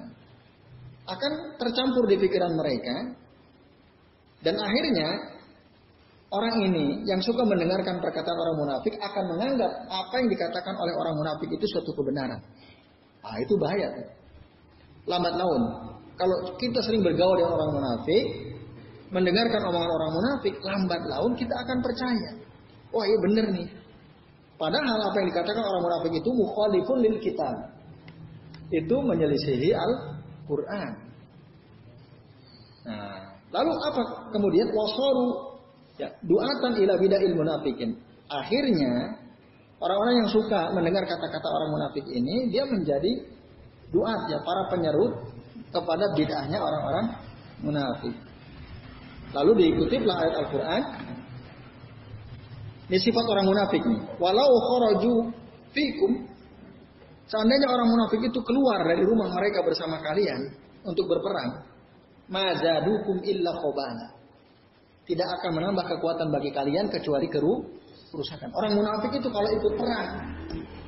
akan tercampur di pikiran mereka dan akhirnya orang ini yang suka mendengarkan perkataan orang munafik akan menganggap apa yang dikatakan oleh orang munafik itu suatu kebenaran. Ah itu bahaya. Lambat laun. Kalau kita sering bergaul dengan orang munafik, mendengarkan omongan orang munafik, lambat laun kita akan percaya. Wah iya bener nih. Padahal apa yang dikatakan orang munafik itu mukhalifun lil kitab. Itu menyelisihi Al-Quran. Nah, lalu apa kemudian wasoru Ya, duatan ila bida'il munafikin. Akhirnya orang-orang yang suka mendengar kata-kata orang munafik ini dia menjadi duat ya para penyeru kepada bid'ahnya orang-orang munafik. Lalu diikutilah ayat Al-Qur'an. Ini sifat orang munafik nih. Walau kharaju fikum Seandainya orang munafik itu keluar dari rumah mereka bersama kalian untuk berperang, mazadukum illa khobana tidak akan menambah kekuatan bagi kalian kecuali keru kerusakan. Orang munafik itu kalau ikut perang,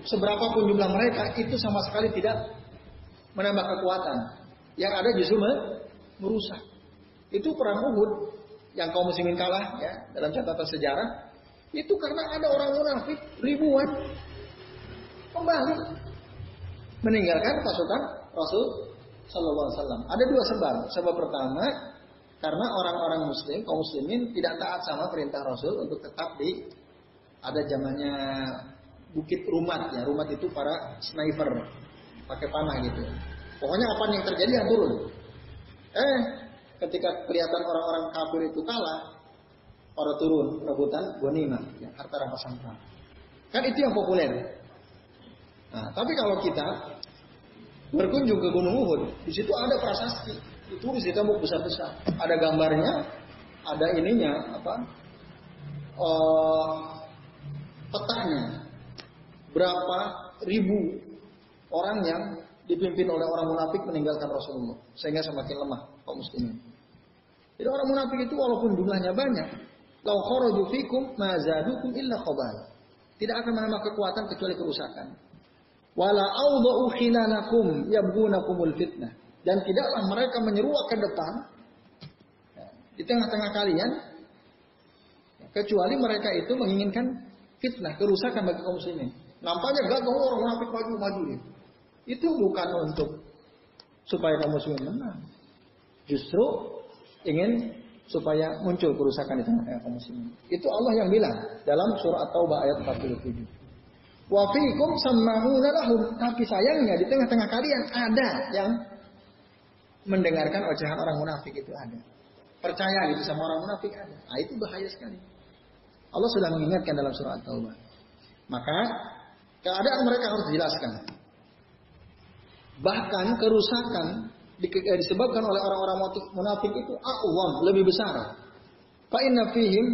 seberapapun jumlah mereka itu sama sekali tidak menambah kekuatan. Yang ada justru merusak. Itu perang Uhud yang kaum muslimin kalah ya dalam catatan sejarah itu karena ada orang munafik ribuan kembali meninggalkan pasukan Rasul Shallallahu Alaihi Wasallam. Ada dua sebab. Sebab pertama karena orang-orang muslim, kaum muslimin tidak taat sama perintah Rasul untuk tetap di ada zamannya bukit rumat ya. Rumat itu para sniper pakai panah gitu. Pokoknya apa yang terjadi ya turun. Eh, ketika kelihatan orang-orang kafir itu kalah, pada turun rebutan gonima, ya, harta rampasan. Kan itu yang populer. Nah, tapi kalau kita berkunjung ke Gunung Uhud, di situ ada prasasti ditulis di tembok besar-besar. Ada gambarnya, ada ininya apa? Uh, petanya. Berapa ribu orang yang dipimpin oleh orang munafik meninggalkan Rasulullah sehingga semakin lemah kaum muslimin. Jadi orang munafik itu walaupun jumlahnya banyak, lau kharaju mazadukum illa khabal. Tidak akan menambah kekuatan kecuali kerusakan. Wala awda'u khilalakum yabgunakumul fitnah dan tidaklah mereka menyeruak ke depan di tengah-tengah kalian kecuali mereka itu menginginkan fitnah, kerusakan bagi kaum muslimin. Nampaknya gagah orang munafik maju-maju ya. Itu bukan untuk supaya kaum muslimin menang. Justru ingin supaya muncul kerusakan di tengah-tengah kaum muslimin. Itu Allah yang bilang dalam surah At-Taubah ayat 47. Wa fiikum samma'una lahum. Tapi sayangnya di tengah-tengah kalian ada yang mendengarkan ocehan orang munafik itu ada. Percaya gitu sama orang munafik ada. Nah itu bahaya sekali. Allah sudah mengingatkan dalam surat Taubah. Maka keadaan mereka harus dijelaskan. Bahkan kerusakan eh, disebabkan oleh orang-orang munafik itu a'wam, lebih besar. Fa inna fihim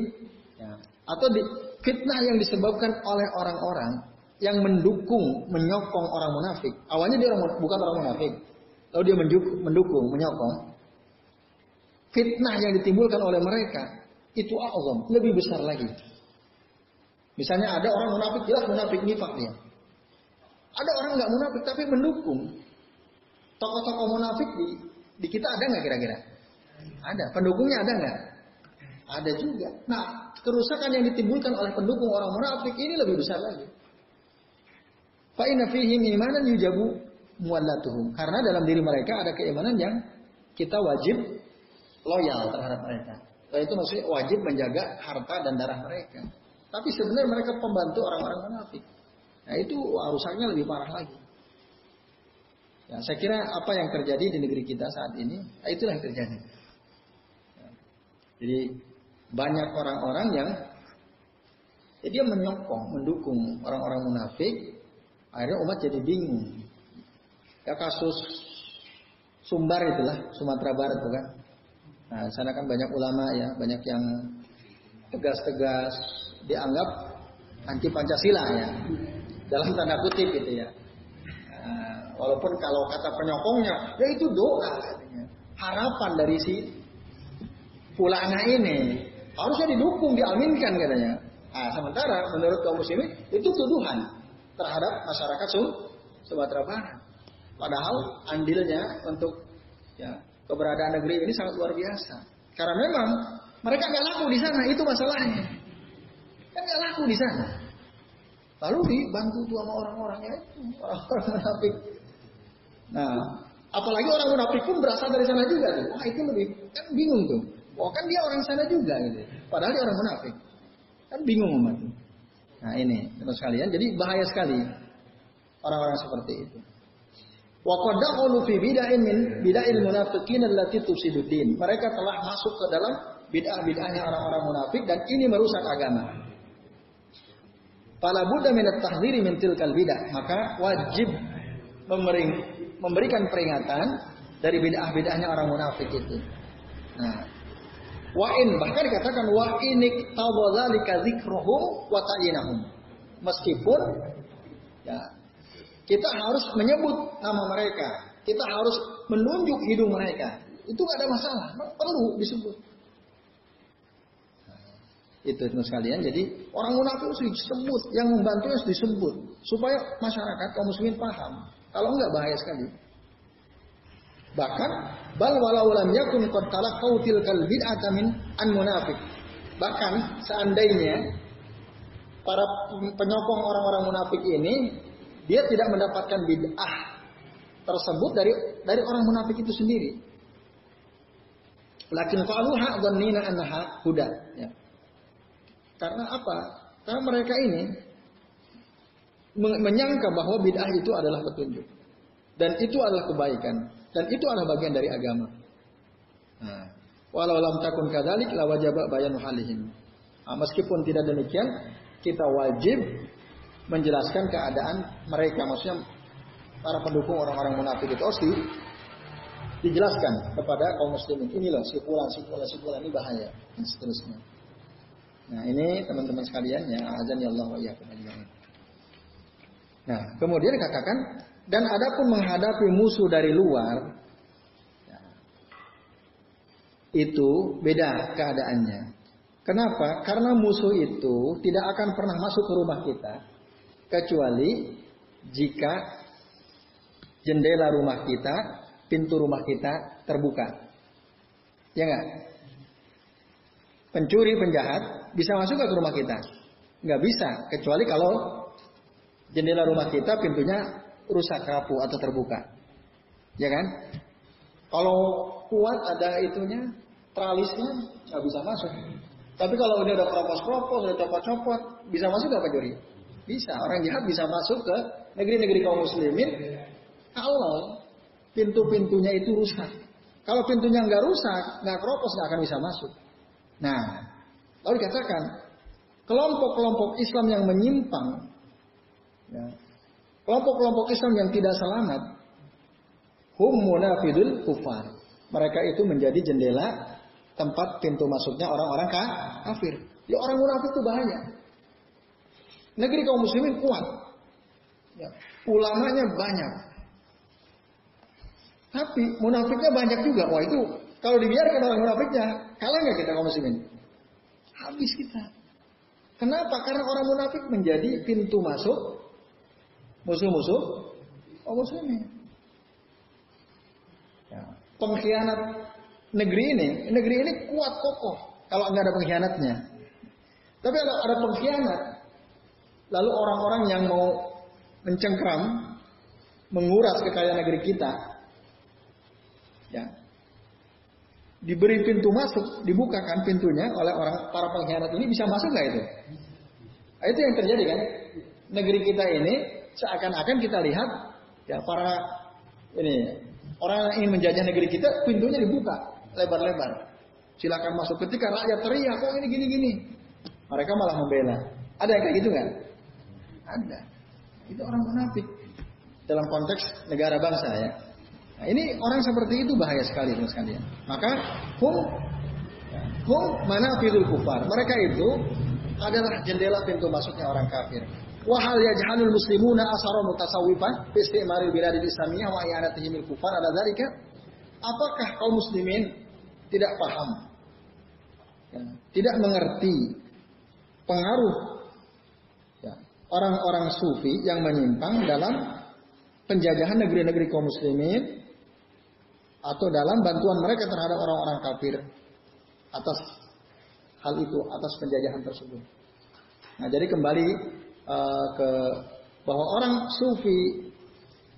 ya, atau di, fitnah yang disebabkan oleh orang-orang yang mendukung, menyokong orang munafik. Awalnya dia orang, bukan orang munafik, Lalu dia mendukung, menyokong. Fitnah yang ditimbulkan oleh mereka itu azam, lebih besar lagi. Misalnya ada orang munafik jelas munafik nifak dia. Ada orang nggak munafik tapi mendukung. Tokoh-tokoh munafik di di kita ada nggak kira-kira? Ada. Pendukungnya ada nggak? Ada juga. Nah, kerusakan yang ditimbulkan oleh pendukung orang munafik ini lebih besar lagi. Fa inna fihi imanan yujabu muallatuhum. Karena dalam diri mereka ada keimanan yang kita wajib loyal terhadap mereka. Itu maksudnya wajib menjaga harta dan darah mereka. Tapi sebenarnya mereka pembantu orang-orang munafik. Nah itu rusaknya lebih parah lagi. Ya, saya kira apa yang terjadi di negeri kita saat ini, nah itulah yang terjadi. Ya. Jadi banyak orang-orang yang ya dia menyokong, mendukung orang-orang munafik, akhirnya umat jadi bingung. Ya kasus Sumbar itulah Sumatera Barat tuh kan. Nah, sana kan banyak ulama ya, banyak yang tegas-tegas dianggap anti Pancasila ya. dalam tanda kutip gitu ya. Nah, walaupun kalau kata penyokongnya, ya itu doa. Harapan dari si fulana ini harusnya didukung, diaminkan katanya. Nah, sementara menurut kaum muslimin itu tuduhan terhadap masyarakat Sumatera Barat. Padahal andilnya untuk ya, keberadaan negeri ini sangat luar biasa. Karena memang mereka nggak laku di sana, itu masalahnya. Kan nggak laku di sana. Lalu dibantu tuh sama orang-orangnya orang-orang munafik. Nah, apalagi orang munafik pun berasal dari sana juga tuh. Wah itu lebih kan bingung tuh. Wah kan dia orang sana juga gitu. Padahal dia orang munafik. Kan bingung umat. Nah ini terus kalian. Jadi bahaya sekali orang-orang seperti itu. Wa fi bid'ain min bid'ail munafiqin allati tufsiduddin. Mereka telah masuk ke dalam bid'ah-bid'ahnya orang-orang munafik dan ini merusak agama. Fala budda min at-tahdhiri min tilkal bid'ah. Maka wajib memberi, memberikan peringatan dari bid'ah-bid'ahnya orang munafik itu. Nah, wa in bahkan dikatakan wa inik tawadzalika dzikruhum wa ta'yinahum. Meskipun ya kita harus menyebut nama mereka. Kita harus menunjuk hidung mereka. Itu gak ada masalah. Perlu disebut. Itu itu sekalian. Jadi orang munafik harus disebut, yang membantu harus disebut supaya masyarakat kaum muslimin paham. Kalau enggak bahaya sekali. Bahkan bal walau lam yakun qad talaqau tilkal bid'ata min an munafik. Bahkan seandainya para penyokong orang-orang munafik ini dia tidak mendapatkan bid'ah tersebut dari dari orang munafik itu sendiri. Lakin qaluha dhannina annaha huda. Ya. Karena apa? Karena mereka ini menyangka bahwa bid'ah itu adalah petunjuk. Dan itu adalah kebaikan. Dan itu adalah bagian dari agama. Nah, walau lam takun kadalik la wajaba bayanu halihim. Nah, meskipun tidak demikian, kita wajib menjelaskan keadaan mereka. Maksudnya para pendukung orang-orang munafik itu harus dijelaskan kepada kaum muslimin. Inilah si fulan, si fulan, si fulan ini bahaya dan seterusnya. Nah ini teman-teman sekalian ya azan ya Allah wa Nah kemudian katakan dan adapun menghadapi musuh dari luar ya, itu beda keadaannya. Kenapa? Karena musuh itu tidak akan pernah masuk ke rumah kita kecuali jika jendela rumah kita, pintu rumah kita terbuka. Ya enggak? Pencuri, penjahat bisa masuk ke rumah kita? Nggak bisa, kecuali kalau jendela rumah kita pintunya rusak rapuh atau terbuka. Ya kan? Kalau kuat ada itunya, tralisnya nggak bisa masuk. Tapi kalau udah ada keropos-keropos, udah copot-copot, bisa masuk nggak Pak Juri? Bisa. Orang jahat bisa masuk ke negeri-negeri kaum muslimin kalau pintu-pintunya itu rusak. Kalau pintunya nggak rusak, nggak keropos, nggak akan bisa masuk. Nah, Lalu dikatakan kelompok-kelompok Islam yang menyimpang, ya, kelompok-kelompok Islam yang tidak selamat, hum munafidul kufar. Mereka itu menjadi jendela tempat pintu masuknya orang-orang kafir. Ya orang munafik itu bahaya. Negeri kaum muslimin kuat. Ya, ulamanya banyak. Tapi munafiknya banyak juga. Wah itu kalau dibiarkan orang munafiknya, kalah nggak kita kaum muslimin? habis kita. Kenapa? Karena orang munafik menjadi pintu masuk musuh-musuh oh muslimin. Ya. Pengkhianat negeri ini, negeri ini kuat kokoh kalau nggak ada pengkhianatnya. Tapi kalau ada pengkhianat, lalu orang-orang yang mau mencengkram, menguras kekayaan negeri kita, ya diberi pintu masuk, dibukakan pintunya oleh orang para pengkhianat ini bisa masuk nggak itu? Nah, itu yang terjadi kan? Negeri kita ini seakan-akan kita lihat ya para ini orang yang ingin menjajah negeri kita pintunya dibuka lebar-lebar. Silakan masuk. Ketika rakyat teriak, kok ini gini-gini, mereka malah membela. Ada yang kayak gitu nggak? Ada. Itu orang munafik dalam konteks negara bangsa ya. Nah, ini orang seperti itu bahaya sekali terus sekalian. Maka hum hum mana kufar. Mereka itu adalah jendela pintu masuknya orang kafir. Wahal yajhalul muslimuna asara mutasawwifan fi istimaril biladil islamiyah wa i'anatihim kufar ada dzalika? Apakah kaum muslimin tidak paham? Ya, tidak mengerti pengaruh ya, orang-orang sufi yang menyimpang dalam penjajahan negeri-negeri kaum muslimin atau dalam bantuan mereka terhadap orang-orang kafir atas hal itu, atas penjajahan tersebut. Nah, jadi kembali uh, ke bahwa orang sufi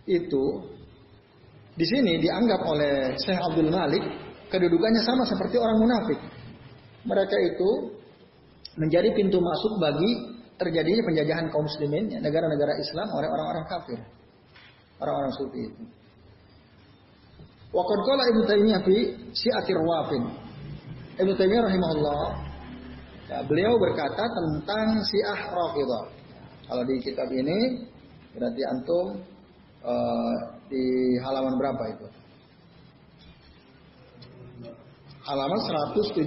itu di sini dianggap oleh Syekh Abdul Malik kedudukannya sama seperti orang munafik. Mereka itu menjadi pintu masuk bagi terjadinya penjajahan kaum muslimin negara-negara Islam oleh orang-orang kafir. Orang-orang sufi itu. Waqad qala Ibnu Taimiyah fi Syi'atir Wafin. Ibnu Taimiyah rahimahullah ya, beliau berkata tentang Syiah Rafidhah. Kalau di kitab ini berarti antum uh, di halaman berapa itu? Halaman 178.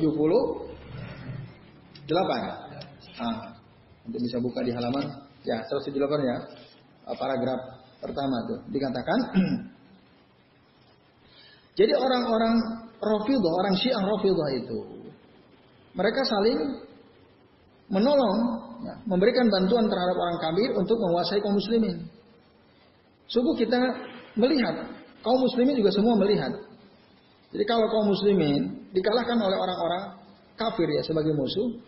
Nah, untuk bisa buka di halaman ya 178 ya. Paragraf pertama tuh dikatakan Jadi orang-orang Rafidah, orang Syiah Rafidah itu mereka saling menolong, ya, memberikan bantuan terhadap orang kafir untuk menguasai kaum muslimin. Sungguh kita melihat, kaum muslimin juga semua melihat. Jadi kalau kaum muslimin dikalahkan oleh orang-orang kafir ya sebagai musuh,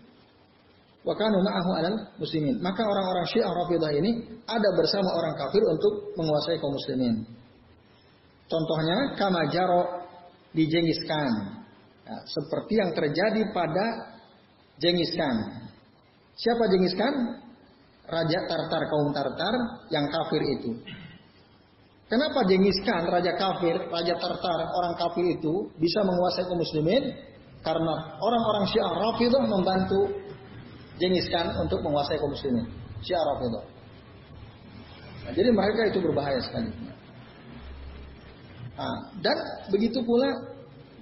wakanu ma'ahu alal muslimin. Maka orang-orang Syiah Rafidah ini ada bersama orang kafir untuk menguasai kaum muslimin. Contohnya kama jaro di Jengis Khan. Ya, seperti yang terjadi pada Jengis Khan. Siapa Jengis Khan? Raja Tartar kaum Tartar yang kafir itu. Kenapa Jengis Khan, raja kafir, raja Tartar, orang kafir itu bisa menguasai kaum muslimin? Karena orang-orang Syiah Rafidah membantu Jengis Khan untuk menguasai kaum muslimin. Syiah Rafidah. Nah, jadi mereka itu berbahaya sekali. Nah, dan begitu pula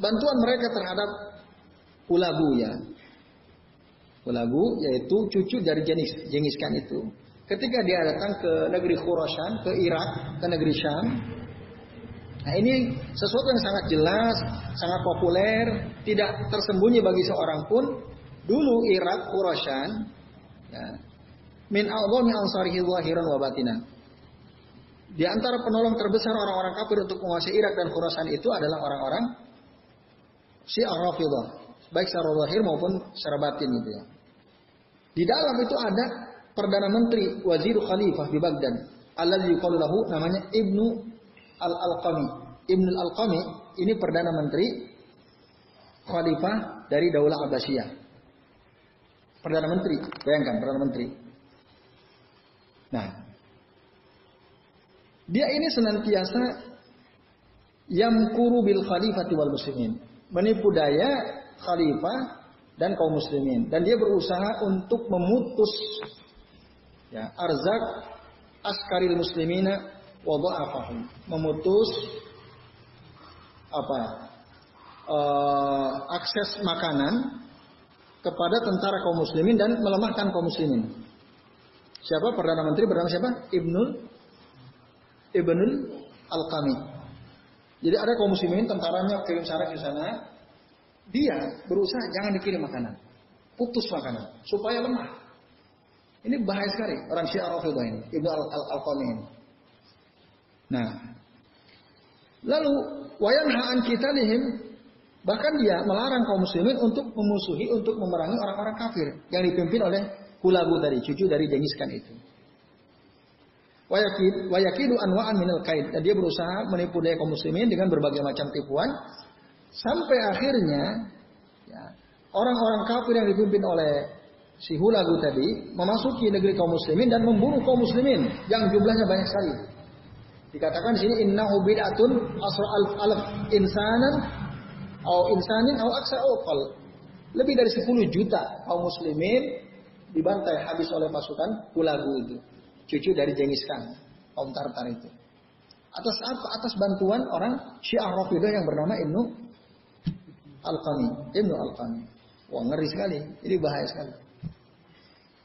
bantuan mereka terhadap Ulagu ya. Ulagu yaitu cucu dari jenis Jengis Khan itu. Ketika dia datang ke negeri Khurasan, ke Irak, ke negeri Syam. Nah ini sesuatu yang sangat jelas, sangat populer, tidak tersembunyi bagi seorang pun. Dulu Irak, Khurasan, ya, min a'zami ansarihi zahiran wa batinan di antara penolong terbesar orang-orang kafir untuk menguasai Irak dan Khurasan itu adalah orang-orang Syiah Rafidah, baik secara lahir maupun secara batin gitu ya. Di dalam itu ada perdana menteri Wazir Khalifah di Baghdad, Allah yuqalu namanya Ibnu Al-Alqami. Ibnu Al-Alqami ini perdana menteri khalifah dari Daulah Abbasiyah. Perdana menteri, bayangkan perdana menteri. Nah, dia ini senantiasa yamkuru bil khalifati wal muslimin. Menipu daya khalifah dan kaum muslimin. Dan dia berusaha untuk memutus ya, arzak askaril muslimina wa dha'afahum. Memutus apa? Uh, akses makanan kepada tentara kaum muslimin dan melemahkan kaum muslimin. Siapa perdana menteri bernama siapa? Ibnul Ibnul Al-Qami. Jadi ada kaum muslimin tentaranya kirim syarat ke sana. Dia berusaha jangan dikirim makanan. Putus makanan supaya lemah. Ini bahaya sekali orang Syiah Rafidah ini, Ibnu Al-Qami ini. Nah, lalu wayan ha'an kita lihim bahkan dia melarang kaum muslimin untuk memusuhi, untuk memerangi orang-orang kafir yang dipimpin oleh Kulabu tadi, cucu dari Dengiskan itu. Wayakidu anwa'an minal kaid. Dan dia berusaha menipu daya kaum muslimin dengan berbagai macam tipuan. Sampai akhirnya ya, orang-orang kafir yang dipimpin oleh si Hulagu tadi memasuki negeri kaum muslimin dan membunuh kaum muslimin yang jumlahnya banyak sekali. Dikatakan di sini innahu bid'atun asra alf alf insanan atau insanin atau aksa qal. Lebih dari 10 juta kaum muslimin dibantai habis oleh pasukan Hulagu itu cucu dari Jengis Khan, kaum Tartar itu. Atas? Atas bantuan orang Syiah Rafidah yang bernama Ibnu Al-Qami. Ibnu Al-Qami. Wah ngeri sekali. Ini bahaya sekali.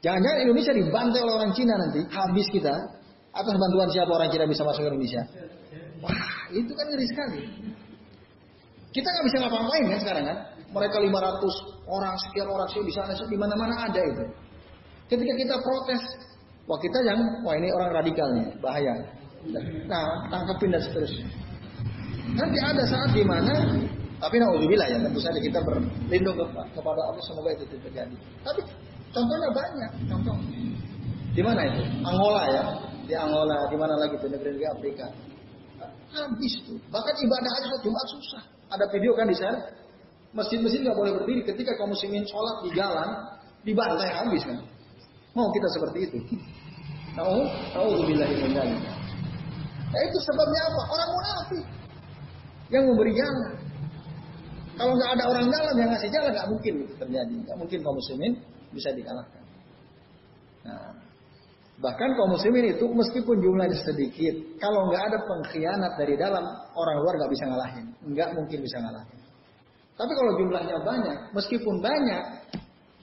Jangan-jangan Indonesia dibantai oleh orang Cina nanti, habis kita. Atas bantuan siapa orang Cina bisa masuk ke Indonesia? Wah, itu kan ngeri sekali. Kita nggak bisa ngapa-ngapain kan sekarang kan? Mereka 500 orang, sekian orang sih di sana, di mana-mana ada itu. Ketika kita protes, wah kita yang, wah ini orang radikal nih, bahaya. Nah, tangkapin dan seterusnya. Nanti ada saat di mana, tapi naudzubillah ya, tentu saja kita berlindung kepada Allah semoga itu tidak terjadi. Tapi contohnya banyak, contoh. Di mana itu? Angola ya, di Angola, di mana lagi di negeri-negeri Afrika. Habis tuh. Bahkan ibadah aja Jumat susah. Ada video kan di sana. Masjid-masjid nggak boleh berdiri ketika kaum muslimin sholat di jalan, dibantai habis kan. Mau kita seperti itu? Tahu? Tahu billahi min Nah, itu sebabnya apa? Orang munafik yang memberi jalan. Kalau nggak ada orang dalam yang ngasih jalan, nggak mungkin itu terjadi. Nggak mungkin kaum muslimin bisa dikalahkan. Nah, bahkan kaum muslimin itu meskipun jumlahnya sedikit, kalau nggak ada pengkhianat dari dalam, orang luar nggak bisa ngalahin. Nggak mungkin bisa ngalahin. Tapi kalau jumlahnya banyak, meskipun banyak,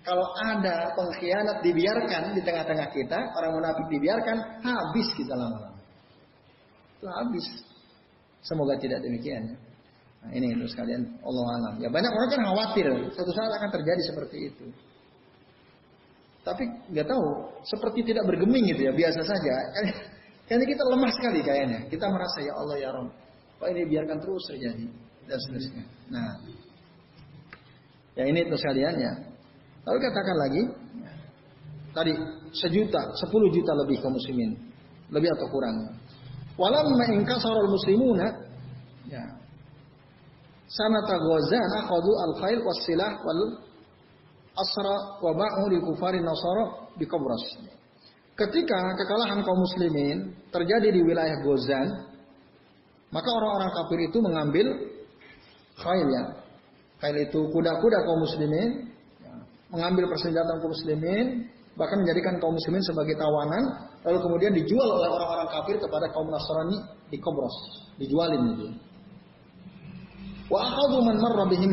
kalau ada pengkhianat dibiarkan di tengah-tengah kita, orang munafik dibiarkan, habis kita lama-lama. Itu habis. Semoga tidak demikian. Nah, ini itu sekalian Allah alam. Ya banyak orang kan khawatir suatu saat akan terjadi seperti itu. Tapi nggak tahu, seperti tidak bergeming gitu ya, biasa saja. Kayaknya kita lemah sekali kayaknya. Kita merasa ya Allah ya Rom, kok ini biarkan terus terjadi dan seterusnya. Nah, ya ini itu sekalian ya. Lalu katakan lagi, tadi sejuta, sepuluh juta lebih kaum muslimin, lebih atau kurang. Walamma inkasarul muslimuna ya. Sanata Ghazan akhadhu al-khail was silah wal asra wa ba'u li kufari nasara di Qabras. Ketika kekalahan kaum muslimin terjadi di wilayah Gozan, maka orang-orang kafir itu mengambil khail ya. Khail itu kuda-kuda kaum muslimin, ya. mengambil persenjataan kaum muslimin, bahkan menjadikan kaum muslimin sebagai tawanan, lalu kemudian dijual oleh orang-orang kafir kepada kaum Nasrani di Kobros, dijualin itu. Wa man marra bihi.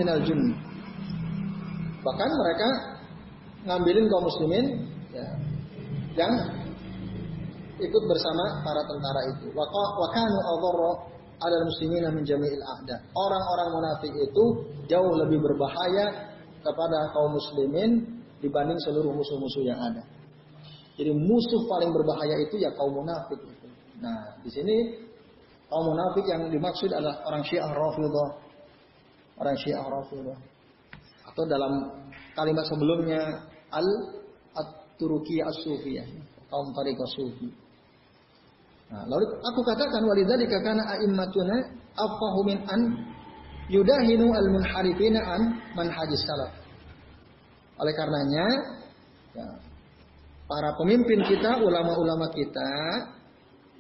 Bahkan mereka ngambilin kaum muslimin ya, yang ikut bersama para tentara itu. Wa kanu adharra ada muslimin min jami'il. Orang-orang munafik itu jauh lebih berbahaya kepada kaum muslimin dibanding seluruh musuh-musuh yang ada. Jadi musuh paling berbahaya itu ya kaum munafik. Nah, di sini kaum munafik yang dimaksud adalah orang Syiah Rafidhah. Orang Syiah Rafidhah. Atau dalam kalimat sebelumnya al at-Turuki as-Sufiyah, kaum tariqah Sufi. Nah, lalu aku katakan walidzalika kana a'immatuna afahu min an yudahinu al-munharifina an manhajis salaf. Oleh karenanya, ya, para pemimpin kita, ulama-ulama kita,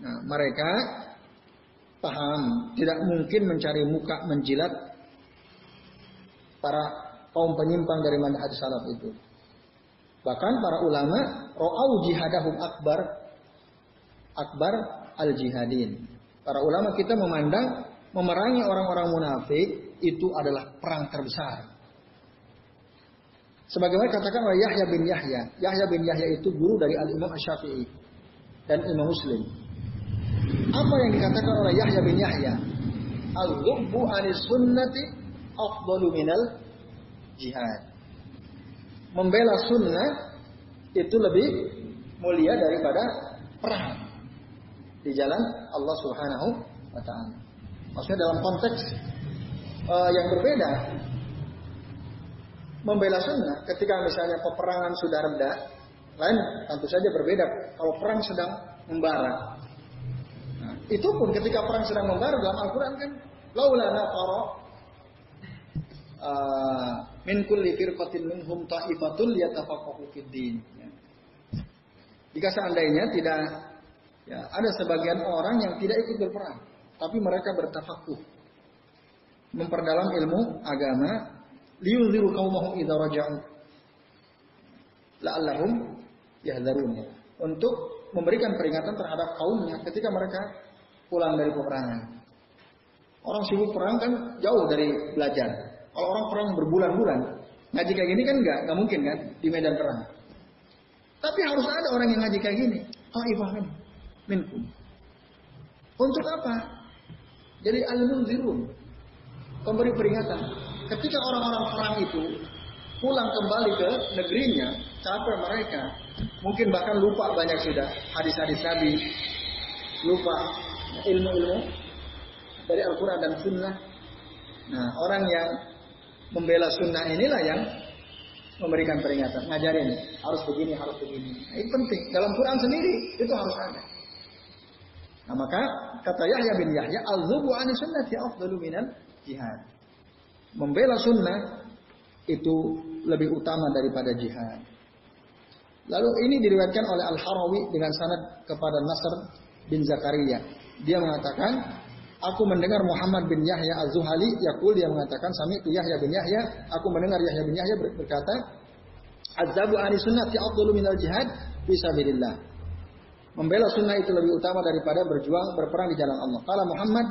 nah, mereka paham tidak mungkin mencari muka menjilat para kaum penyimpang dari manhaj salaf itu. Bahkan para ulama ro'au jihadahum akbar akbar al jihadin. Para ulama kita memandang memerangi orang-orang munafik itu adalah perang terbesar. Sebagaimana katakan oleh Yahya bin Yahya. Yahya bin Yahya itu guru dari Al-Imam Asy-Syafi'i dan Imam Muslim. Apa yang dikatakan oleh Yahya bin Yahya? Al-ghubbu anis sunnati afdalu minal jihad. Membela sunnah itu lebih mulia daripada perang di jalan Allah Subhanahu wa taala. Maksudnya dalam konteks uh, yang berbeda membela sunnah ketika misalnya peperangan sudah reda, lain tentu saja berbeda kalau perang sedang membara. Nah, itu pun ketika perang sedang membara dalam Al-Quran kan laula nafara uh, min kulli firqatin minhum ta'ifatul yatafaqahu fid din. Ya. Jika seandainya tidak ya, ada sebagian orang yang tidak ikut berperang, tapi mereka bertafakuh memperdalam ilmu agama liyunziru qaumahum idza raja'u la'allahum yahdharun untuk memberikan peringatan terhadap kaumnya ketika mereka pulang dari peperangan. Orang sibuk perang kan jauh dari belajar. Kalau orang perang berbulan-bulan, ngaji kayak gini kan nggak nggak mungkin kan di medan perang. Tapi harus ada orang yang ngaji kayak gini. Taifah ini. Minkum. Untuk apa? Jadi al-munzirun. Pemberi peringatan. Ketika orang-orang perang itu pulang kembali ke negerinya, capek mereka. Mungkin bahkan lupa banyak sudah hadis-hadis Nabi. Lupa ilmu-ilmu dari Al-Quran dan Sunnah. Nah, orang yang membela Sunnah inilah yang memberikan peringatan, ngajarin harus begini, harus begini. Nah, itu penting. Dalam Quran sendiri itu harus ada. Nah, maka kata Yahya bin Yahya, al-zubu ani sunnati afdalu minal jihad. Membela sunnah itu lebih utama daripada jihad. Lalu ini diriwayatkan oleh Al-Harawi dengan sanad kepada Nasr bin Zakaria. Dia mengatakan, aku mendengar Muhammad bin Yahya Az-Zuhali yakul dia mengatakan sami itu Yahya bin Yahya, aku mendengar Yahya bin Yahya berkata, Azabu ahli sunnati afdalu minal jihad fisabilillah. Membela sunnah itu lebih utama daripada berjuang berperang di jalan Allah. Kala Muhammad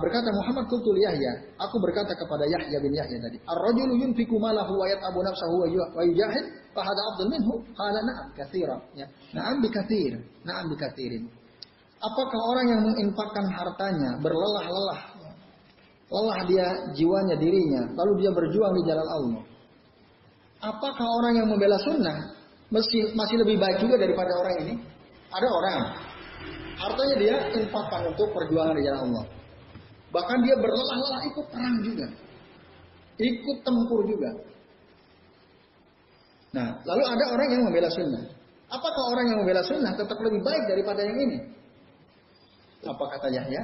berkata Muhammad kultul Yahya, aku berkata kepada Yahya bin Yahya tadi, Ar-rajulu yunfiku malahu wa yat'abu nafsahu wa yujahid, fa hada afdal minhu. Qala na'am katsira. Ya. Na'am bi katsir. Na'am bi katsirin. Apakah orang yang menginfakkan hartanya, berlelah-lelah, lelah dia jiwanya, dirinya, lalu dia berjuang di jalan Allah. Apakah orang yang membela sunnah masih, masih lebih baik juga daripada orang ini? Ada orang, hartanya dia infakkan untuk perjuangan di jalan Allah. Bahkan dia berlelah-lelah ikut perang juga. Ikut tempur juga. Nah, lalu ada orang yang membela sunnah. Apakah orang yang membela sunnah tetap lebih baik daripada yang ini? Apa kata Yahya?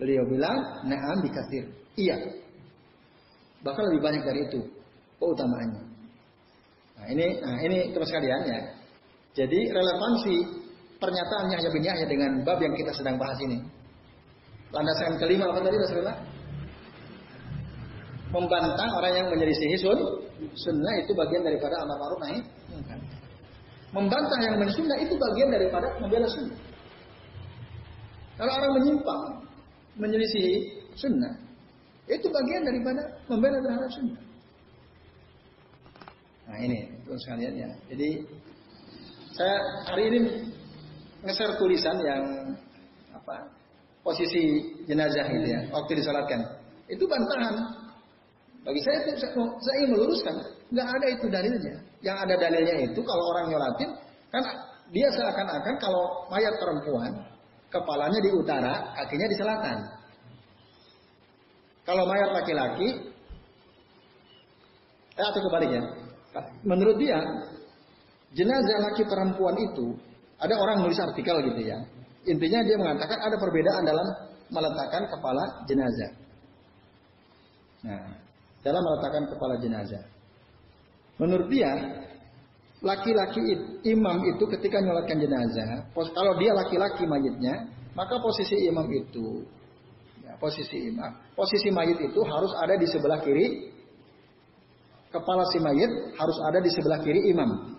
Beliau bilang, na'am dikasir. Iya. Bahkan lebih banyak dari itu keutamaannya. Nah ini, nah ini terus sekalian ya. Jadi relevansi pernyataan Yahya bin Yahya dengan bab yang kita sedang bahas ini. Landasan kelima apa tadi Rasulullah? Membantah orang yang menyelisihi sun, sunnah itu bagian daripada amal ma'ruf nahi Membantah yang sunnah itu bagian daripada membela sunnah. Kalau orang menyimpang, menyelisih sunnah, itu bagian daripada membela terhadap sunnah. Nah ini terus sekalian ya. Jadi saya hari ini ngeser tulisan yang apa posisi jenazah gitu ya waktu disolatkan itu bantahan bagi saya itu saya, saya ingin meluruskan nggak ada itu dalilnya yang ada dalilnya itu kalau orang nyolatin kan dia seakan-akan kalau mayat perempuan kepalanya di utara kakinya di selatan kalau mayat laki-laki eh, atau kebaliknya menurut dia jenazah laki perempuan itu ada orang nulis artikel gitu ya Intinya dia mengatakan ada perbedaan dalam meletakkan kepala jenazah. Nah, dalam meletakkan kepala jenazah. Menurut dia, laki-laki imam itu ketika nyolatkan jenazah, kalau dia laki-laki mayitnya, maka posisi imam itu, ya, posisi imam, posisi mayit itu harus ada di sebelah kiri, kepala si mayit harus ada di sebelah kiri imam.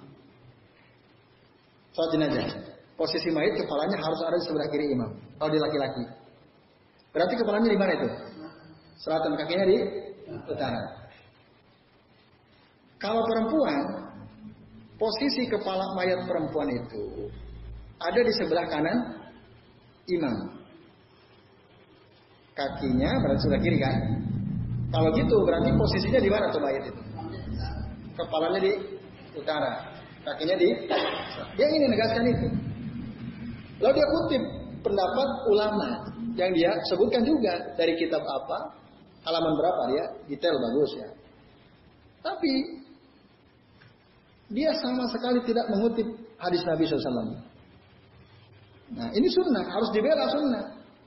Soal jenazah. Posisi mayit kepalanya harus ada di sebelah kiri imam. Kalau dia laki-laki. Berarti kepalanya di mana itu? Selatan kakinya di utara. Kalau perempuan, posisi kepala mayat perempuan itu ada di sebelah kanan imam. Kakinya berarti sebelah kiri kan? Kalau gitu berarti posisinya di mana tuh mayat itu? Kepalanya di utara, kakinya di. Dia ingin menegaskan itu. Lalu dia kutip pendapat ulama yang dia sebutkan juga dari kitab apa, halaman berapa dia, detail bagus ya. Tapi dia sama sekali tidak mengutip hadis Nabi SAW. Nah ini sunnah, harus dibela sunnah.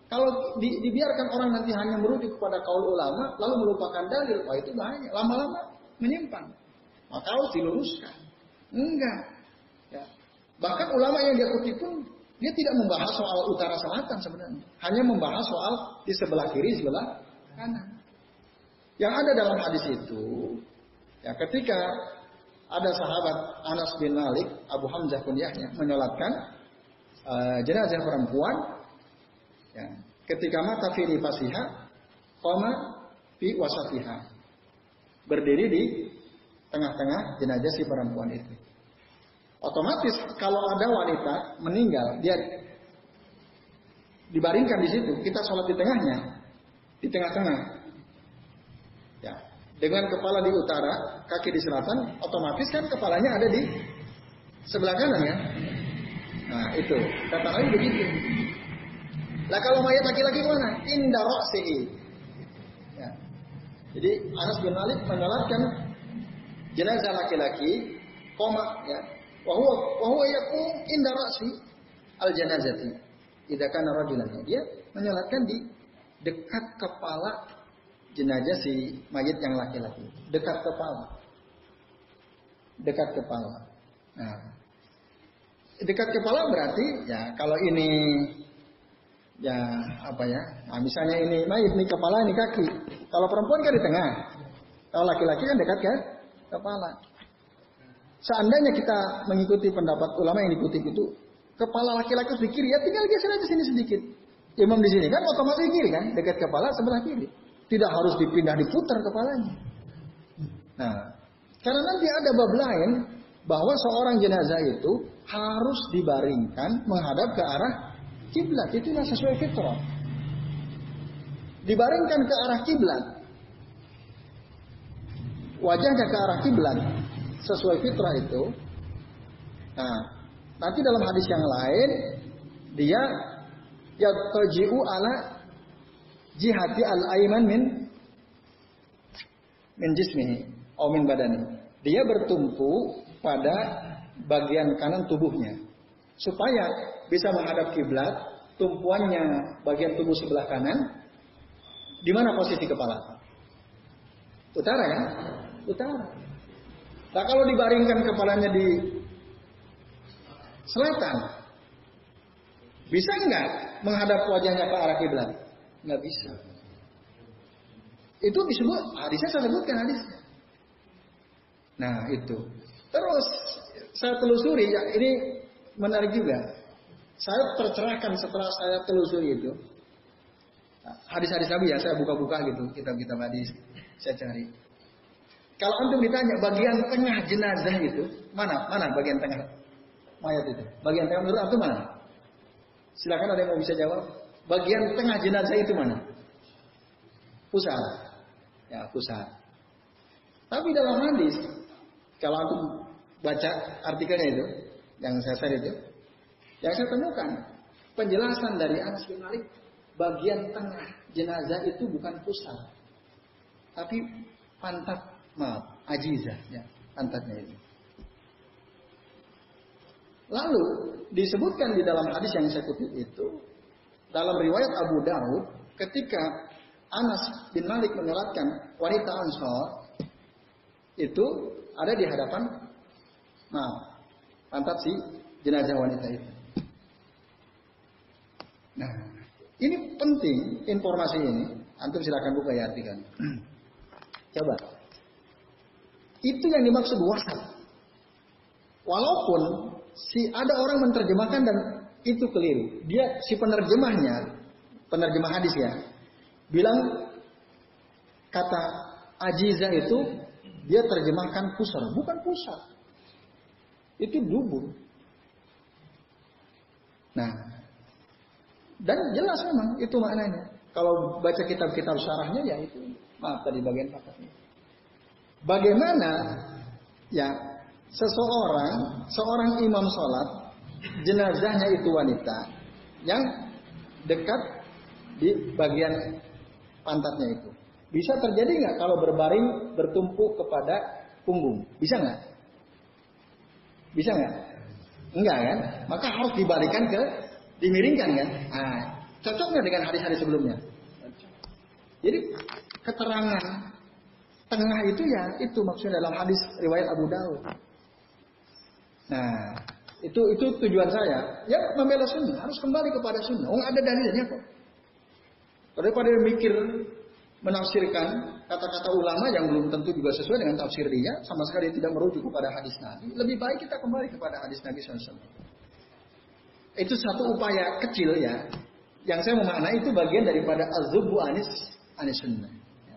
Kalau di, dibiarkan orang nanti hanya merujuk kepada kaul ulama, lalu melupakan dalil, wah itu bahaya. Lama-lama menyimpang. Maka harus diluruskan. Enggak. Ya. Bahkan ulama yang dia kutip pun dia tidak membahas soal utara selatan sebenarnya. Hanya membahas soal di sebelah kiri, sebelah kanan. Yang ada dalam hadis itu, ya ketika ada sahabat Anas bin Malik, Abu Hamzah kunyahnya, menyolatkan uh, jenazah perempuan, ya, ketika mata firi fasiha, koma fi wasatiha. Berdiri di tengah-tengah jenazah si perempuan itu. Otomatis kalau ada wanita meninggal, dia dibaringkan di situ, kita sholat di tengahnya, di tengah-tengah. Dengan kepala di utara, kaki di selatan, otomatis kan kepalanya ada di sebelah kanan ya. Nah itu, kata lain begitu. Lah kalau mayat laki-laki mana? Roksihi. Ya. Jadi Anas bin Malik menyolatkan jenazah laki-laki, koma ya. Wahwa wahwa yakum indah roksi al janazati. Tidak kan rajulan. Dia menyolatkan di dekat kepala jenazah si mayat yang laki-laki. Dekat kepala. Dekat kepala. Nah, dekat kepala berarti ya kalau ini ya apa ya nah, misalnya ini mayat ini kepala ini kaki. Kalau perempuan kan di tengah. Kalau laki-laki kan dekat kan? Kepala. Seandainya kita mengikuti pendapat ulama yang dikutip itu kepala laki-laki di kiri. Ya tinggal geser aja sini sedikit. Imam di sini kan otomatis kiri kan? Dekat kepala sebelah kiri tidak harus dipindah diputar kepalanya nah karena nanti ada bab lain bahwa seorang jenazah itu harus dibaringkan menghadap ke arah kiblat. Itulah sesuai fitrah. Dibaringkan ke arah kiblat. Wajahnya ke arah kiblat sesuai fitrah itu. Nah, nanti dalam hadis yang lain dia yataji'u ala jihati al-aiman min min jismihi atau min badani. Dia bertumpu pada bagian kanan tubuhnya. Supaya bisa menghadap kiblat, tumpuannya bagian tubuh sebelah kanan, di mana posisi kepala? Utara ya? Utara. Nah kalau dibaringkan kepalanya di selatan, bisa nggak menghadap wajahnya ke arah kiblat? Nggak bisa. Itu disebut hadisnya saya sebutkan hadisnya. Nah itu. Terus saya telusuri, ya ini menarik juga. Saya tercerahkan setelah saya telusuri itu. Hadis-hadis Nabi ya, saya buka-buka gitu, kitab-kitab hadis. Saya cari. Kalau antum ditanya bagian tengah jenazah itu, mana? Mana bagian tengah mayat itu? Bagian tengah menurut antum mana? Silakan ada yang mau bisa jawab. Bagian tengah jenazah itu mana? Pusat. Ya, pusat. Tapi dalam hadis, kalau antum baca artikelnya itu, yang saya share itu, yang saya temukan penjelasan dari Anas bin Malik, bagian tengah jenazah itu bukan pusat, tapi pantat, maaf, ajizah, ya, pantatnya itu. Lalu disebutkan di dalam hadis yang saya kutip itu, dalam riwayat Abu Daud, ketika Anas bin Malik menyolatkan wanita Ansor, itu ada di hadapan Maaf, pantat si jenazah wanita itu. Nah, ini penting informasi ini. Antum silakan buka ya artikan. Coba. Itu yang dimaksud wasat. Walaupun si ada orang menerjemahkan dan itu keliru. Dia si penerjemahnya, penerjemah hadis ya, bilang kata ajiza itu dia terjemahkan pusar, bukan pusat. Itu dubur. Nah, dan jelas memang itu maknanya. Kalau baca kitab-kitab syarahnya ya itu maaf tadi bagian pakatnya. Bagaimana ya seseorang seorang imam sholat jenazahnya itu wanita yang dekat di bagian pantatnya itu. Bisa terjadi nggak kalau berbaring bertumpu kepada punggung? Bisa nggak? Bisa nggak? Enggak kan? Maka harus dibalikan ke dimiringkan kan? Nah, cocok nggak dengan hari-hari sebelumnya? Jadi keterangan tengah itu ya itu maksudnya dalam hadis riwayat Abu Dawud. Nah, itu itu tujuan saya. Ya membela sunnah harus kembali kepada sunnah. Oh ada dalilnya kok. Daripada mikir menafsirkan kata-kata ulama yang belum tentu juga sesuai dengan tafsir dia, sama sekali tidak merujuk kepada hadis Nabi, lebih baik kita kembali kepada hadis Nabi SAW. Itu satu upaya kecil ya, yang saya memaknai itu bagian daripada azubu anis anis sunnah.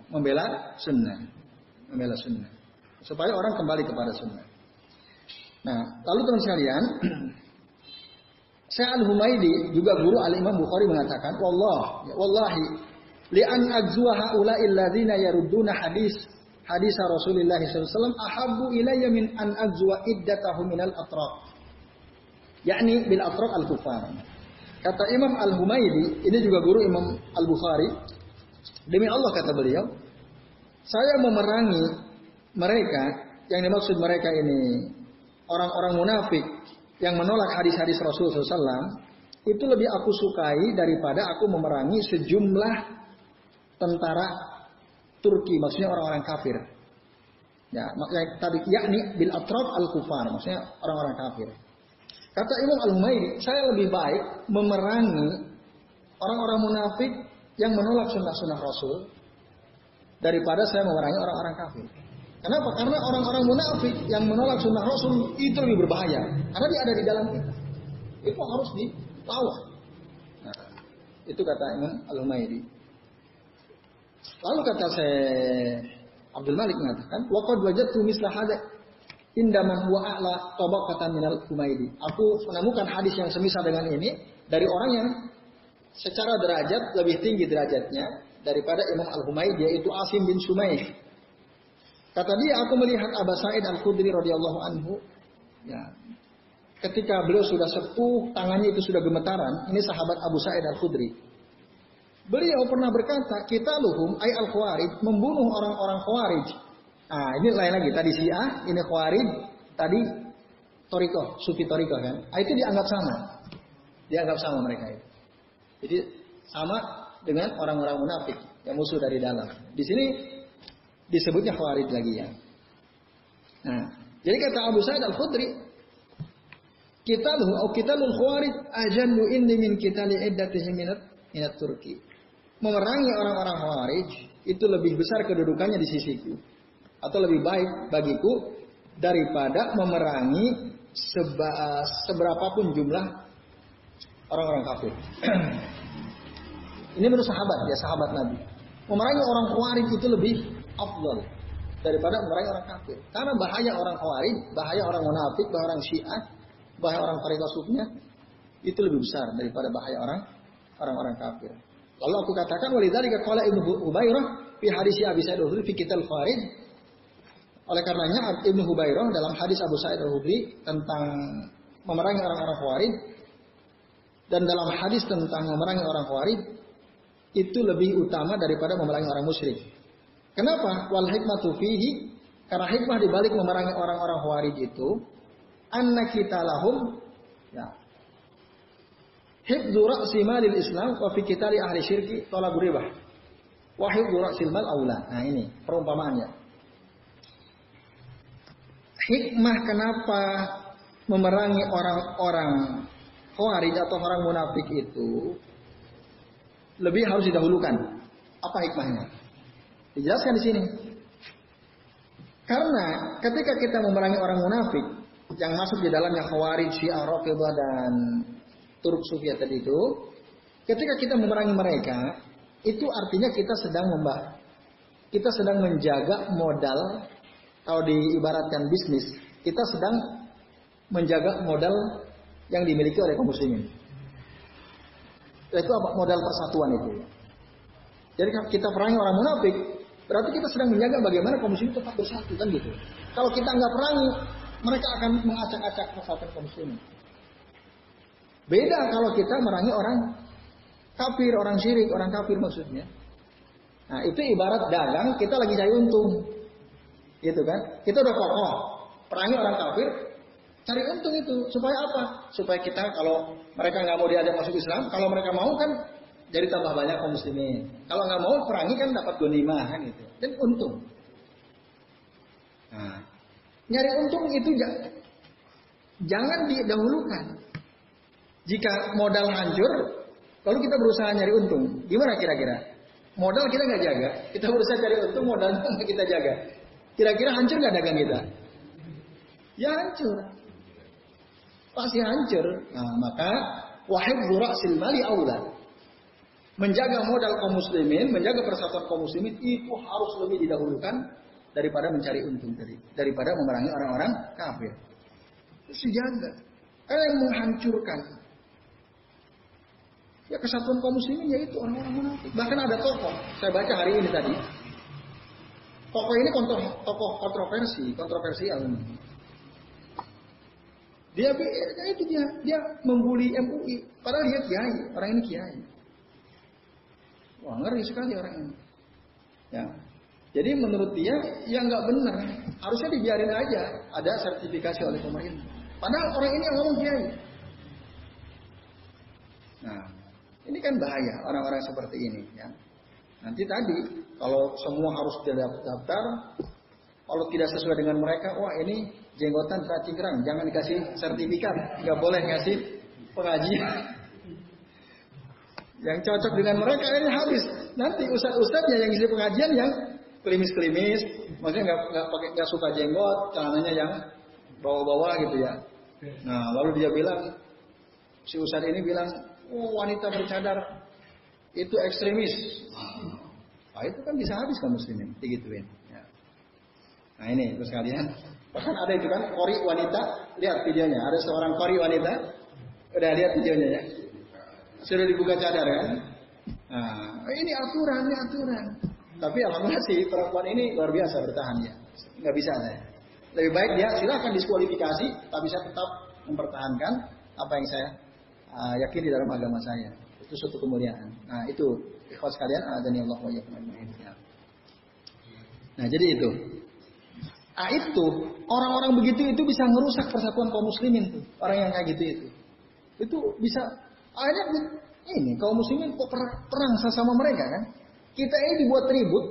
Membela sunnah. Membela sunnah. Supaya orang kembali kepada sunnah. Nah, lalu teman sekalian, saya Al-Humaidi juga guru Al-Imam Bukhari mengatakan, "Wallah, ya wallahi, li'an adzwa haula'il ladzina yarudduna hadis hadis Rasulullah SAW ahabbu ilayya min an adzwa iddatahu minal atraq." Yakni bil atraq al-kufar. Kata Imam Al-Humaidi, ini juga guru Imam Al-Bukhari, demi Allah kata beliau, saya memerangi mereka yang dimaksud mereka ini orang-orang munafik yang menolak hadis-hadis Rasul SAW itu lebih aku sukai daripada aku memerangi sejumlah tentara Turki, maksudnya orang-orang kafir. Ya, maksudnya tadi yakni bil atraf al kufar, maksudnya orang-orang kafir. Kata Imam Al Humaydi, saya lebih baik memerangi orang-orang munafik yang menolak sunnah-sunnah Rasul daripada saya memerangi orang-orang kafir. Kenapa? Karena orang-orang munafik yang menolak sunnah Rasul itu lebih berbahaya. Karena dia ada di dalam kita. Itu harus dilawan. Nah, itu kata Imam Al-Humaydi. Lalu kata saya Abdul Malik mengatakan, "Waqad wajadtu misla hadza indaman huwa a'la tabaqatan minal Humaydi." Aku menemukan hadis yang semisal dengan ini dari orang yang secara derajat lebih tinggi derajatnya daripada Imam Al-Humaydi yaitu Asim bin Sumaih Kata dia, aku melihat Aba Sa'id Al-Khudri radhiyallahu anhu. Ya. Ketika beliau sudah sepuh, tangannya itu sudah gemetaran. Ini sahabat Abu Sa'id Al-Khudri. Beliau pernah berkata, kita luhum ay al khawarij membunuh orang-orang khawarij. Nah, ini lain lagi. Tadi Syiah, ini khawarij, tadi Toriko, Sufi Toriko kan. Nah, itu dianggap sama. Dianggap sama mereka itu. Jadi sama dengan orang-orang munafik yang musuh dari dalam. Di sini disebutnya khawarij lagi ya. Nah, jadi kata Abu Sa'id Al-Khudri, kita lu atau kita lu khawarij ajallu inni min kita li iddatihim minat minat Turki. Memerangi orang-orang khawarij itu lebih besar kedudukannya di sisiku atau lebih baik bagiku daripada memerangi seba, seberapapun jumlah orang-orang kafir. Ini menurut sahabat ya, sahabat Nabi. Memerangi orang khawarij itu lebih afdal daripada memerangi orang kafir. Karena bahaya orang khawarij, bahaya orang munafik, bahaya orang syiah, bahaya orang fariqah sufinya itu lebih besar daripada bahaya orang orang-orang kafir. Lalu aku katakan walidzalika qala Ibnu Hubairah fi hadis Abi Sa'id al-Khudri fi kitab Farid. Oleh karenanya Ibnu Hubairah dalam hadis Abu Sa'id al-Khudri tentang memerangi orang-orang Khawarij dan dalam hadis tentang memerangi orang Khawarij itu lebih utama daripada memerangi orang musyrik. Kenapa? Wal hikmatu fihi karena hikmah dibalik memerangi orang-orang Khawarij itu anna kita lahum ya hibdu ra'si malil Islam wa fi qitali ahli syirki talabur ribah. Wa hibdu ra'sil mal aula. Nah ini perumpamaannya. Hikmah kenapa memerangi orang-orang Khawarij atau orang munafik itu lebih harus didahulukan. Apa hikmahnya? Dijelaskan di sini. Karena ketika kita memerangi orang munafik yang masuk di dalamnya Khawarij, Syiah, Rafidhah dan Turk Sufi tadi itu, ketika kita memerangi mereka, itu artinya kita sedang membah kita sedang menjaga modal kalau diibaratkan bisnis, kita sedang menjaga modal yang dimiliki oleh kaum muslimin. Itu apa modal persatuan itu. Jadi kita perangi orang munafik, Berarti kita sedang menjaga bagaimana kaum muslimin tetap bersatu kan gitu. Kalau kita nggak perangi, mereka akan mengacak-acak persatuan kaum muslimin. Beda kalau kita merangi orang kafir, orang syirik, orang kafir maksudnya. Nah itu ibarat dagang, kita lagi cari untung. Gitu kan. Kita udah kokoh. Perangi orang kafir, cari untung itu. Supaya apa? Supaya kita kalau mereka nggak mau diajak masuk Islam, kalau mereka mau kan jadi tambah banyak kaum muslimin. Kalau nggak mau perangi kan dapat gonimah kan gitu. Dan untung. Nah, nyari untung itu jangan didahulukan. Jika modal hancur, lalu kita berusaha nyari untung, gimana kira-kira? Modal kita nggak jaga, kita berusaha cari untung, modal nggak kita jaga. Kira-kira hancur nggak dagang kita? Ya hancur. Pasti hancur. Nah, maka wahid zurasil mali aula menjaga modal kaum muslimin, menjaga persatuan kaum muslimin itu harus lebih didahulukan daripada mencari untung dari daripada memerangi orang-orang kafir. Dijaga. Ada yang menghancurkan. Ya kesatuan kaum muslimin yaitu orang-orang munafik. Bahkan ada tokoh, saya baca hari ini tadi. Tokoh ini tokoh, tokoh kontroversi, kontroversial. Dia ya itu dia dia membuli MUI, padahal dia kiai, orang ini kiai. Wah ngeri sekali orang ini. Ya, jadi menurut dia ya nggak benar, harusnya dibiarin aja ada sertifikasi oleh pemerintah. Padahal orang ini yang ngomong kiai. Nah, ini kan bahaya orang-orang seperti ini ya. Nanti tadi kalau semua harus daftar, kalau tidak sesuai dengan mereka, wah ini jenggotan cingkrang, jangan dikasih sertifikat, nggak boleh ngasih pengajian. Yang cocok dengan mereka ini habis. Nanti ustad-ustadnya yang isi pengajian yang klimis-klimis, maksudnya nggak nggak pakai nggak suka jenggot, celananya yang bawa-bawa gitu ya. Nah lalu dia bilang, si ustad ini bilang, oh wanita bercadar itu ekstremis. Nah, itu kan bisa habis kan muslimin, digituin. Ya. Nah ini terus kalian, bahkan ada itu kan kori wanita, lihat videonya, ada seorang kori wanita, udah lihat videonya ya, sudah dibuka cadar kan. Nah, ini aturan, ini aturan. Tapi alhamdulillah sih perempuan ini luar biasa bertahan ya. Nggak bisa saya. Lebih baik dia silahkan diskualifikasi, tapi saya tetap mempertahankan apa yang saya uh, yakin di dalam agama saya. Itu suatu kemuliaan. Nah itu ikhwas kalian ada nih Allah wa ya. Nah jadi itu. Nah itu orang-orang begitu itu bisa merusak persatuan kaum muslimin tuh. Orang yang kayak gitu itu. Itu bisa akhirnya ini kaum muslimin kok perang, perang sama mereka kan? Kita ini dibuat ribut.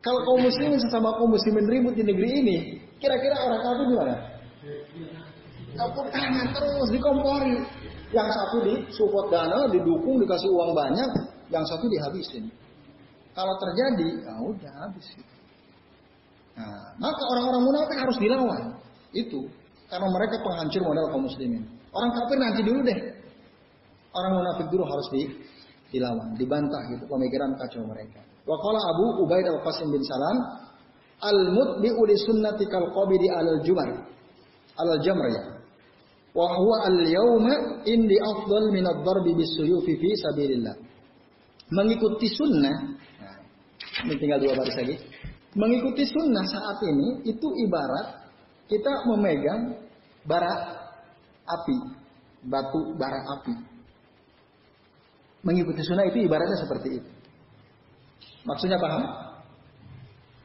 Kalau kaum muslimin sesama kaum muslimin ribut di negeri ini, kira-kira orang kafir gimana? Kapur tangan terus dikompori. Yang satu disupport dana, didukung, dikasih uang banyak, yang satu dihabisin. Kalau terjadi, ya udah habis. Nah, maka orang-orang munafik harus dilawan. Itu karena mereka penghancur modal kaum muslimin. Orang kafir nanti dulu deh. Orang munafik dulu harus di, dilawan, dibantah gitu pemikiran kacau mereka. Wa qala Abu Ubaid al-Qasim bin Salam, al-mutbi'u li sunnati kal qabidi al-jumar. Al-jamr ya. Wa huwa al-yawma indi afdal min ad-darbi bis-suyufi fi sabilillah. Mengikuti sunnah, nah, ini tinggal dua baris lagi. Mengikuti sunnah saat ini itu ibarat kita memegang bara api, batu bara api. Mengikuti sunnah itu ibaratnya seperti itu. Maksudnya paham?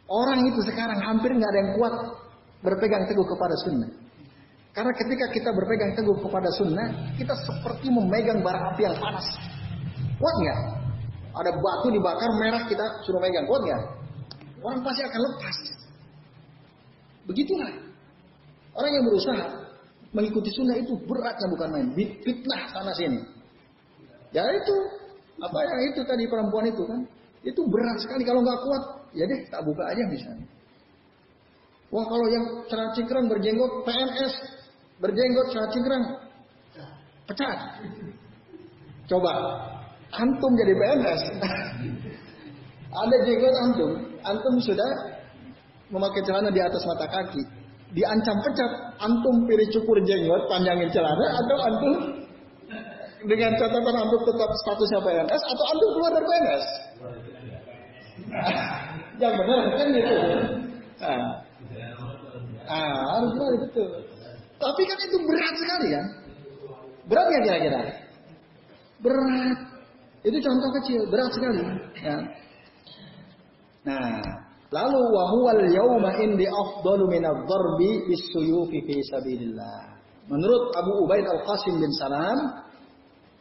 Orang itu sekarang hampir nggak ada yang kuat berpegang teguh kepada sunnah. Karena ketika kita berpegang teguh kepada sunnah, kita seperti memegang bara api yang panas. Kuat nggak? Ada batu dibakar merah kita suruh megang, kuat nggak? Orang pasti akan lepas. Begitulah. Orang yang berusaha mengikuti sunnah itu beratnya bukan main. Fitnah sana sini. Ya itu apa yang itu tadi perempuan itu kan? Itu berat sekali kalau nggak kuat. Ya deh tak buka aja misalnya. Wah kalau yang cerah cingkrang berjenggot PNS berjenggot cerah cingkrang pecat. Coba antum jadi PNS. Ada jenggot antum, antum sudah memakai celana di atas mata kaki. Diancam pecat, antum pilih cukur jenggot, panjangin celana, atau antum dengan catatan antum tetap statusnya PNS, atau antum keluar dari PNS. yang benar kan gitu. Nah, ah, harus benar betul. Tapi kan itu berat sekali kan? Berat nggak kira-kira? Berat. Itu contoh kecil, berat sekali. Ya. Nah, lalu wahwal yauma indi afdalu min ad-darbi bis-suyufi fi sabilillah. Menurut Abu Ubaid Al-Qasim bin Salam,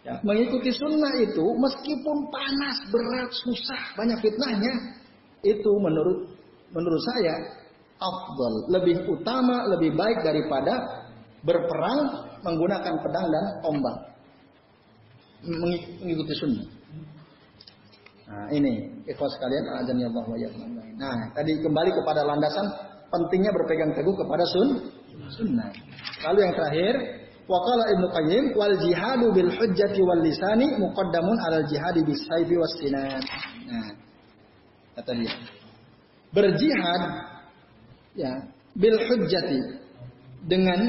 ya, mengikuti sunnah itu meskipun panas, berat, susah, banyak fitnahnya, itu menurut menurut saya afdal, lebih utama, lebih baik daripada berperang menggunakan pedang dan tombak. Mengikuti sunnah. Nah, ini ikhwas sekalian azan ya Allah wa Nah, tadi kembali kepada landasan pentingnya berpegang teguh kepada sun sunnah. Lalu yang terakhir, waqala Ibnu Qayyim wal jihadu bil hujjati wal lisani muqaddamun alal jihadi bis sayfi was sinan. Nah, kata dia. Berjihad ya bil hujjati dengan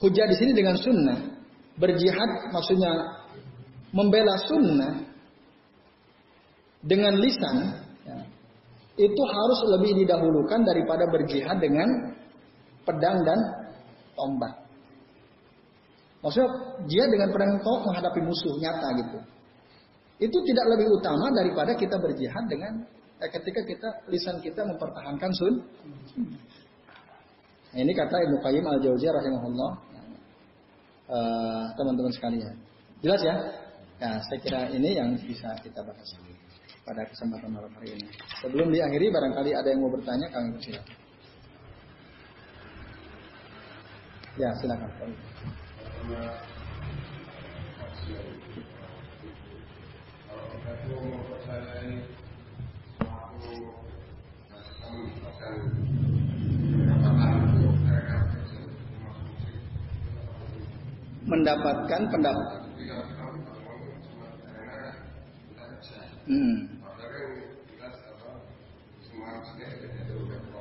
hujah di sini dengan sunnah. Berjihad maksudnya membela sunnah dengan lisan ya, itu harus lebih didahulukan daripada berjihad dengan pedang dan tombak. Maksudnya dia dengan pedang dan tombak menghadapi musuh nyata gitu. Itu tidak lebih utama daripada kita berjihad dengan eh, ketika kita lisan kita mempertahankan sun. Nah, ini kata Ibnu Qayyim al Jauziyah rahimahullah. Uh, teman-teman sekalian. Jelas ya? Ya, saya kira ini yang bisa kita bahas pada kesempatan malam hari ini. Sebelum diakhiri, barangkali ada yang mau bertanya, kami persilakan. Ya, silakan. Mendapatkan pendapat. Hmm.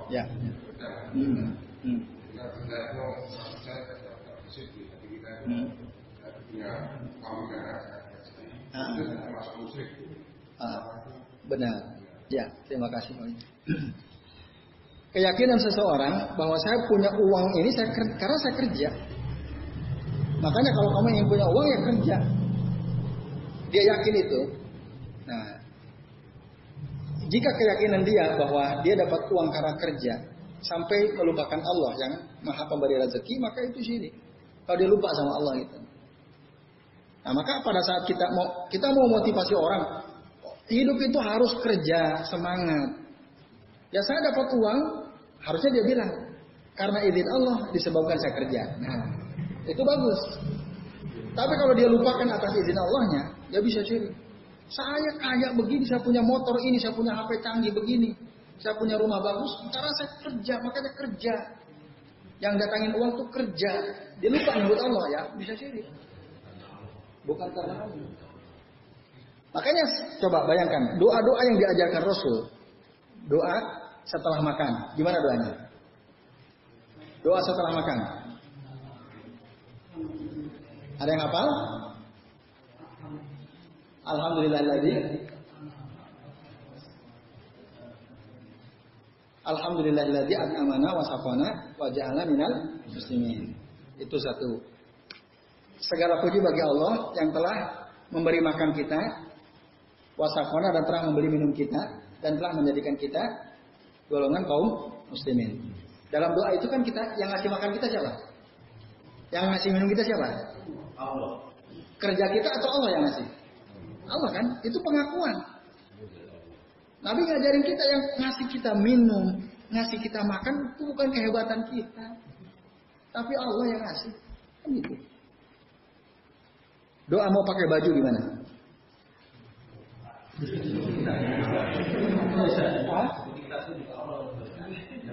Ya. Hmm. Hmm. Benar. Ya, terima kasih. Keyakinan seseorang bahwa saya punya uang ini saya karena saya kerja. Makanya kalau kamu ingin punya uang ya kerja. Dia yakin itu. Nah, jika keyakinan dia bahwa dia dapat uang karena kerja sampai melupakan Allah yang maha pemberi rezeki, maka itu syirik. Kalau dia lupa sama Allah itu. Nah, maka pada saat kita mau kita mau motivasi orang, hidup itu harus kerja, semangat. Ya saya dapat uang, harusnya dia bilang, karena izin Allah disebabkan saya kerja. Nah, itu bagus. Tapi kalau dia lupakan atas izin Allahnya, dia bisa ciri. Saya kaya begini, saya punya motor ini, saya punya HP canggih begini, saya punya rumah bagus, karena saya kerja, makanya kerja. Yang datangin uang tuh kerja. Dia lupa nyebut Allah ya, bisa ciri. Bukan karena Allah. Makanya coba bayangkan, doa-doa yang diajarkan Rasul. Doa setelah makan. Gimana doanya? Doa setelah makan. Ada yang hafal? Alhamdulillahilladzi Alhamdulillahilladzi an'amana wa safana wa ja'alna minal muslimin. Itu satu. Segala puji bagi Allah yang telah memberi makan kita, wasafona dan telah memberi minum kita dan telah menjadikan kita golongan kaum muslimin. Dalam doa itu kan kita yang ngasih makan kita siapa? Yang ngasih minum kita siapa? Allah. Kerja kita atau Allah yang ngasih? Allah kan? Itu pengakuan. Nabi ngajarin kita yang ngasih kita minum, ngasih kita makan itu bukan kehebatan kita. Tapi Allah yang ngasih. Kan gitu. Doa mau pakai baju gimana?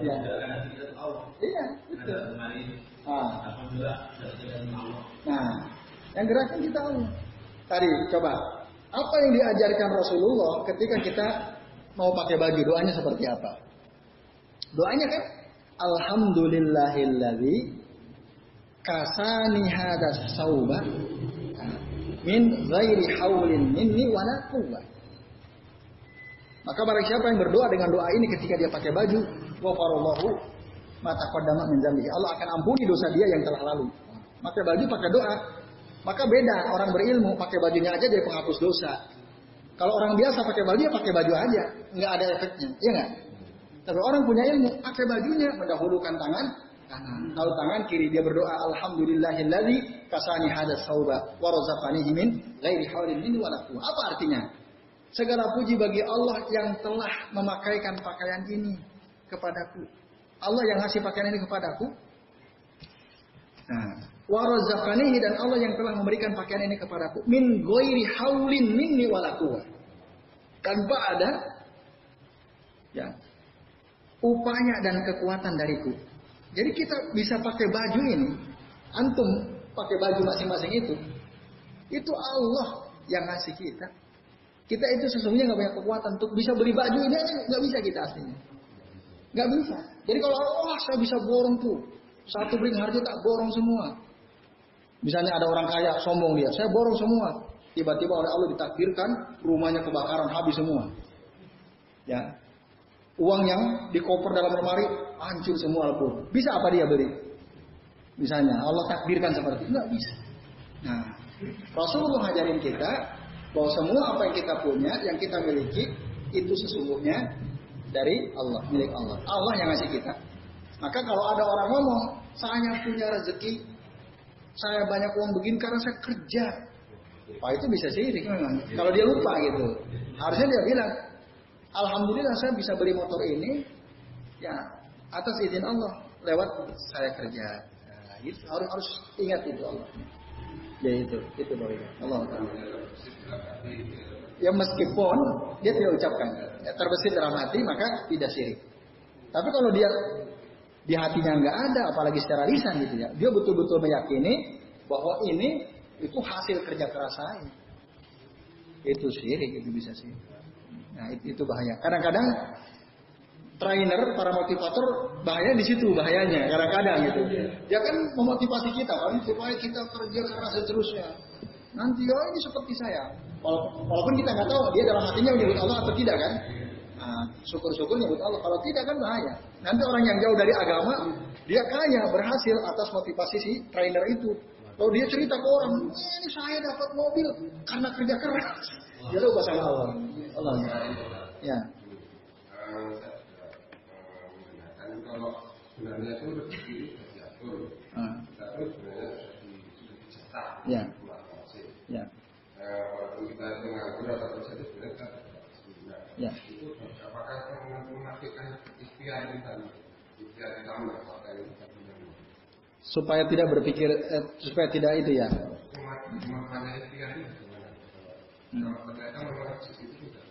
Ya. Iya, betul. Ah. Nah, yang gerakan kita Allah. Tadi coba, apa yang diajarkan Rasulullah ketika kita mau pakai baju doanya seperti apa? Doanya kan Alhamdulillahilladzi kasani hadas sauba min ghairi haulin minni wala quwwah. Maka barang siapa yang berdoa dengan doa ini ketika dia pakai baju, ghafarallahu mata kodama min Allah akan ampuni dosa dia yang telah lalu. Pakai baju pakai doa. Maka beda orang berilmu pakai bajunya aja jadi penghapus dosa. Kalau orang biasa pakai baju ya pakai baju aja, nggak ada efeknya, iya nggak? Tapi orang punya ilmu pakai bajunya mendahulukan tangan kanan, lalu tangan kiri dia berdoa Alhamdulillahilladzi kasani hadas sauba wa razaqanihi min ghairi haulin minni wala Apa artinya? Segala puji bagi Allah yang telah memakaikan pakaian ini kepadaku. Allah yang ngasih pakaian ini kepadaku. Nah, dan Allah yang telah memberikan pakaian ini kepadaku min ghairi haulin minni wala Tanpa ada ya upaya dan kekuatan dariku. Jadi kita bisa pakai baju ini, antum pakai baju masing-masing itu, itu Allah yang ngasih kita. Kita itu sesungguhnya nggak punya kekuatan untuk bisa beli baju ini aja nggak bisa kita aslinya. Nggak bisa. Jadi kalau oh saya bisa borong tuh satu bring harga tak borong semua. Misalnya ada orang kaya sombong dia, saya borong semua. Tiba-tiba oleh Allah ditakdirkan rumahnya kebakaran habis semua. Ya. Uang yang dikoper dalam lemari hancur semua pun. Bisa apa dia beli? Misalnya Allah takdirkan seperti itu enggak bisa. Nah, Rasulullah ngajarin kita bahwa semua apa yang kita punya, yang kita miliki itu sesungguhnya dari Allah, milik Allah. Allah yang ngasih kita. Maka kalau ada orang ngomong, saya punya rezeki, saya banyak uang begini karena saya kerja. Wah itu bisa memang. Kalau dia lupa gitu. Harusnya dia bilang, Alhamdulillah saya bisa beli motor ini, ya atas izin Allah lewat saya kerja. Nah, itu harus harus ingat itu Allah. Ya itu, itu baik. Allah taala. Ya meskipun dia tidak ucapkan, ya, terbesit dalam hati maka tidak syirik. Tapi kalau dia di hatinya nggak ada, apalagi secara lisan gitu ya, dia betul-betul meyakini bahwa ini itu hasil kerja keras saya. Itu syirik, itu bisa sih. Nah itu, bahaya. Kadang-kadang trainer, para motivator bahaya di situ bahayanya kadang-kadang gitu. Dia kan memotivasi kita kan supaya kita kerja keras seterusnya. Nanti oh ini seperti saya. Walaupun kita nggak tahu dia dalam hatinya menyebut Allah atau tidak kan. Nah, syukur-syukur nyebut Allah. Kalau tidak kan bahaya. Nanti orang yang jauh dari agama dia kaya berhasil atas motivasi si trainer itu. Kalau dia cerita ke orang, eh, ini saya dapat mobil karena kerja keras. Dia lupa sama Allah. Allah. Ya. kalau sebenarnya itu rezeki itu diatur. Tapi sebenarnya sudah di sudah dicetak. Ya. Ya. Walaupun kita itu atau sebenarnya Ya. itu apakah itu menafikan ikhtiar kita ikhtiar kita mendapatkan yang kita punya Supaya tidak berpikir, eh, supaya tidak itu ya. cuma cuma ikhtiar. Kalau ternyata memang rezeki itu sudah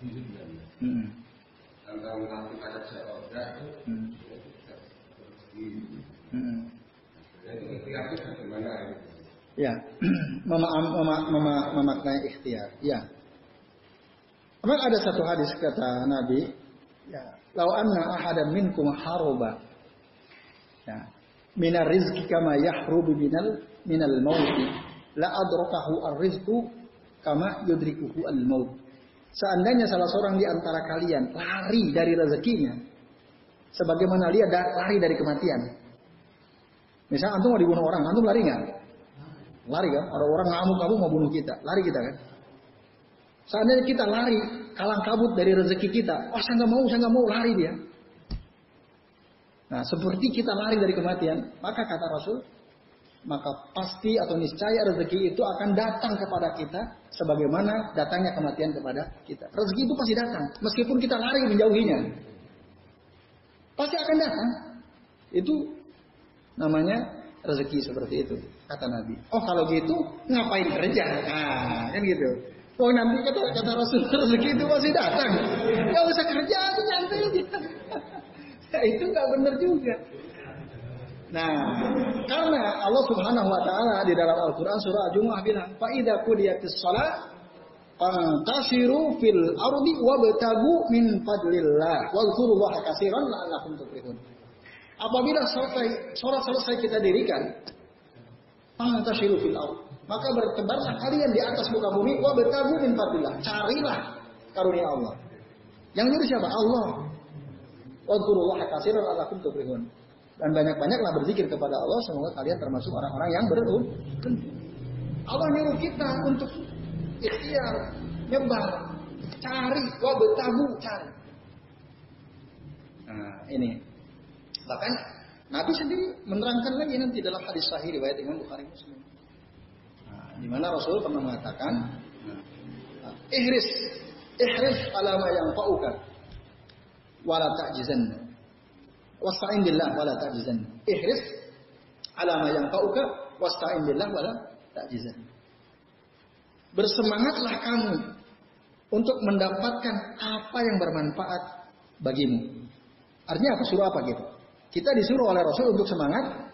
di sebenarnya Hmm. nanti enggak itu Hmm. Hmm. Ya, mema mema memaknai ikhtiar. Ya. Memang ada satu hadis kata Nabi, ya, "Lau anna ahadan minkum haroba." Ya. Minar rizki kama yahrubu minal minal mauti la adrakahu ar-rizqu kama yudrikuhu al-maut. Seandainya salah seorang di antara kalian lari dari rezekinya sebagaimana dia lari dari kematian. Misalnya antum mau dibunuh orang, antum lari nggak? Lari kan? Ada orang ngamuk-ngamuk mau bunuh kita. Lari kita kan? Seandainya kita lari, kalang kabut dari rezeki kita. Oh saya nggak mau, saya nggak mau lari dia. Nah seperti kita lari dari kematian. Maka kata Rasul, maka pasti atau niscaya rezeki itu akan datang kepada kita sebagaimana datangnya kematian kepada kita. Rezeki itu pasti datang, meskipun kita lari menjauhinya. Pasti akan datang. Itu namanya rezeki seperti itu, kata Nabi. Oh kalau gitu ngapain kerja? Nah, kan gitu. Oh nanti kata kata Rasul rezeki itu masih datang. Gak usah kerja, itu nyantai aja. Itu nggak benar juga. Nah, karena Allah Subhanahu wa taala di dalam Al-Qur'an surah Al-Jumu'ah bilang, "Fa idza qudiyatis shalah fantasiru fil ardi wabtagu min fadlillah wadhkurullaha katsiran la'allakum tuflihun." Apabila selesai sholat selesai kita dirikan, fantasiru fil ardi, maka bertebarlah kalian di atas muka bumi wabtagu min fadlillah. Carilah karunia Allah. Yang nyuruh siapa? Allah. Wadhkurullaha katsiran la'allakum tuflihun. Dan banyak-banyaklah berzikir kepada Allah semoga kalian termasuk orang-orang yang beruntung. Allah nyuruh kita untuk ikhtiar, nyebar, cari, wa betabu, cari. Nah, ini. Bahkan Nabi sendiri menerangkan lagi nanti dalam hadis sahih riwayat Imam Bukhari Muslim. Nah, di mana Rasul pernah mengatakan, ihris, ihris alama yang fauka, wala ta'jizanna. Wasta'in billah wala ta'jizan. Ihris ala ma yanfa'uka wasta'in billah wala ta'jizan. Bersemangatlah kamu untuk mendapatkan apa yang bermanfaat bagimu. Artinya apa? Suruh apa gitu? Kita disuruh oleh Rasul untuk semangat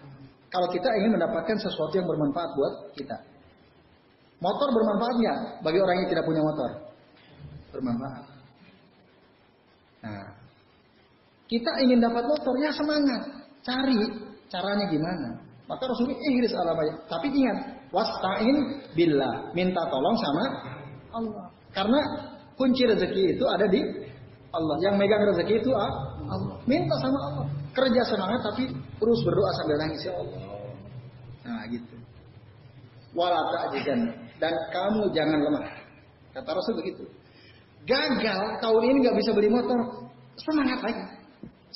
kalau kita ingin mendapatkan sesuatu yang bermanfaat buat kita. Motor bermanfaat nggak bagi orang yang tidak punya motor? Bermanfaat. Nah, kita ingin dapat motor, ya semangat. Cari caranya gimana. Maka Rasul ihris ala Tapi ingat, wasta'in billah. Minta tolong sama Allah. Karena kunci rezeki itu ada di Allah. Yang megang rezeki itu Allah. Minta sama Allah. Kerja semangat tapi terus berdoa sambil nangis ya Allah. Nah gitu. Wala ta'jidan dan kamu jangan lemah. Kata Rasul begitu. Gagal tahun ini nggak bisa beli motor, semangat lagi.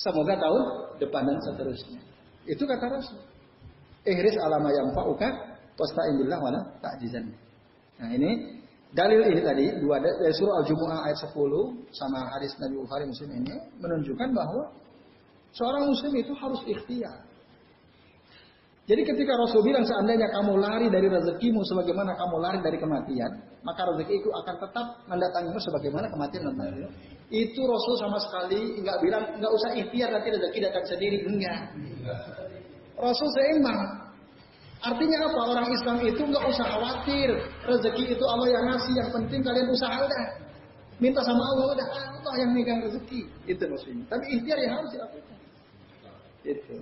Semoga tahun depan dan seterusnya. Itu kata Rasul. Ihris alama yang fa'uka wasta'in billah wala ta'jizan. Nah ini dalil ini tadi dua dari surah Al-Jumu'ah ayat 10 sama hadis Nabi Bukhari Muslim ini menunjukkan bahwa seorang muslim itu harus ikhtiar. Jadi ketika Rasul bilang seandainya kamu lari dari rezekimu sebagaimana kamu lari dari kematian, maka rezeki itu akan tetap mendatangimu sebagaimana kematian mendatangimu. Itu Rasul sama sekali nggak bilang nggak usah ikhtiar nanti rezeki datang sendiri, enggak. Rasul seimbang. Artinya apa? Orang Islam itu nggak usah khawatir rezeki itu Allah yang ngasih, yang penting kalian usaha udah. Minta sama Allah udah Allah yang megang rezeki. Itu Rasul. Tapi ikhtiar yang harus dilakukan. Itu.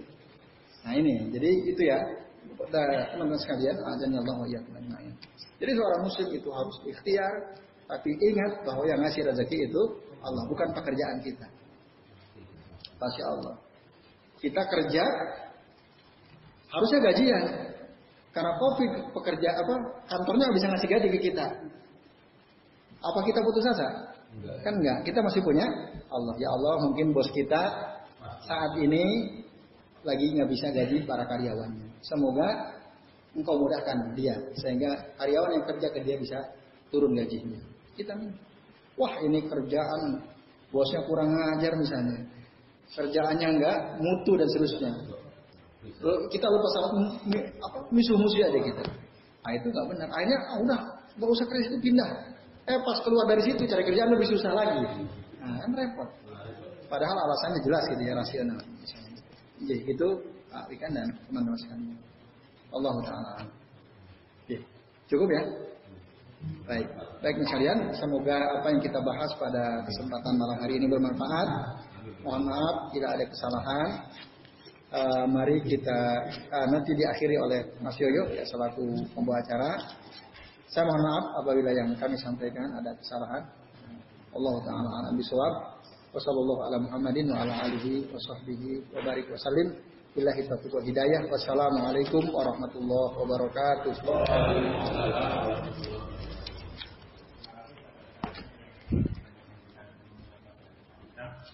Nah ini, jadi itu ya teman-teman sekalian, azan Allah wa Jadi seorang muslim itu harus ikhtiar, tapi ingat bahwa yang ngasih rezeki itu Allah, bukan pekerjaan kita. Masya Allah. Kita kerja harusnya gajian. Karena covid pekerja apa kantornya bisa ngasih gaji ke kita. Apa kita putus asa? Kan enggak. Kita masih punya Allah. Ya Allah mungkin bos kita saat ini lagi nggak bisa gaji para karyawannya. Semoga engkau mudahkan dia sehingga karyawan yang kerja ke dia bisa turun gajinya. Kita wah ini kerjaan bosnya kurang ngajar misalnya, kerjaannya enggak mutu dan seterusnya. Kita lupa sama apa musuh-musuh aja kita. Nah itu nggak benar. Akhirnya ah, udah nggak usah kerja itu pindah. Eh pas keluar dari situ cari kerjaan lebih susah lagi. Nah kan repot. Padahal alasannya jelas gitu ya rasional. Ya, itu Pak dan teman-teman sekalian. Allah Ta'ala. Ya, cukup ya? Baik, baik sekalian, semoga apa yang kita bahas pada kesempatan malam hari ini bermanfaat. Mohon maaf tidak ada kesalahan. Uh, mari kita uh, nanti diakhiri oleh Mas Yoyo ya selaku pembawa acara. Saya mohon maaf apabila yang kami sampaikan ada kesalahan. Allah taala alam bisawab. Wassalamualaikum ala Muhammadin wa ala alihi wa sahbihi wa barik wa sallim. Billahi taufiq wa hidayah. Wassalamualaikum warahmatullahi wabarakatuh.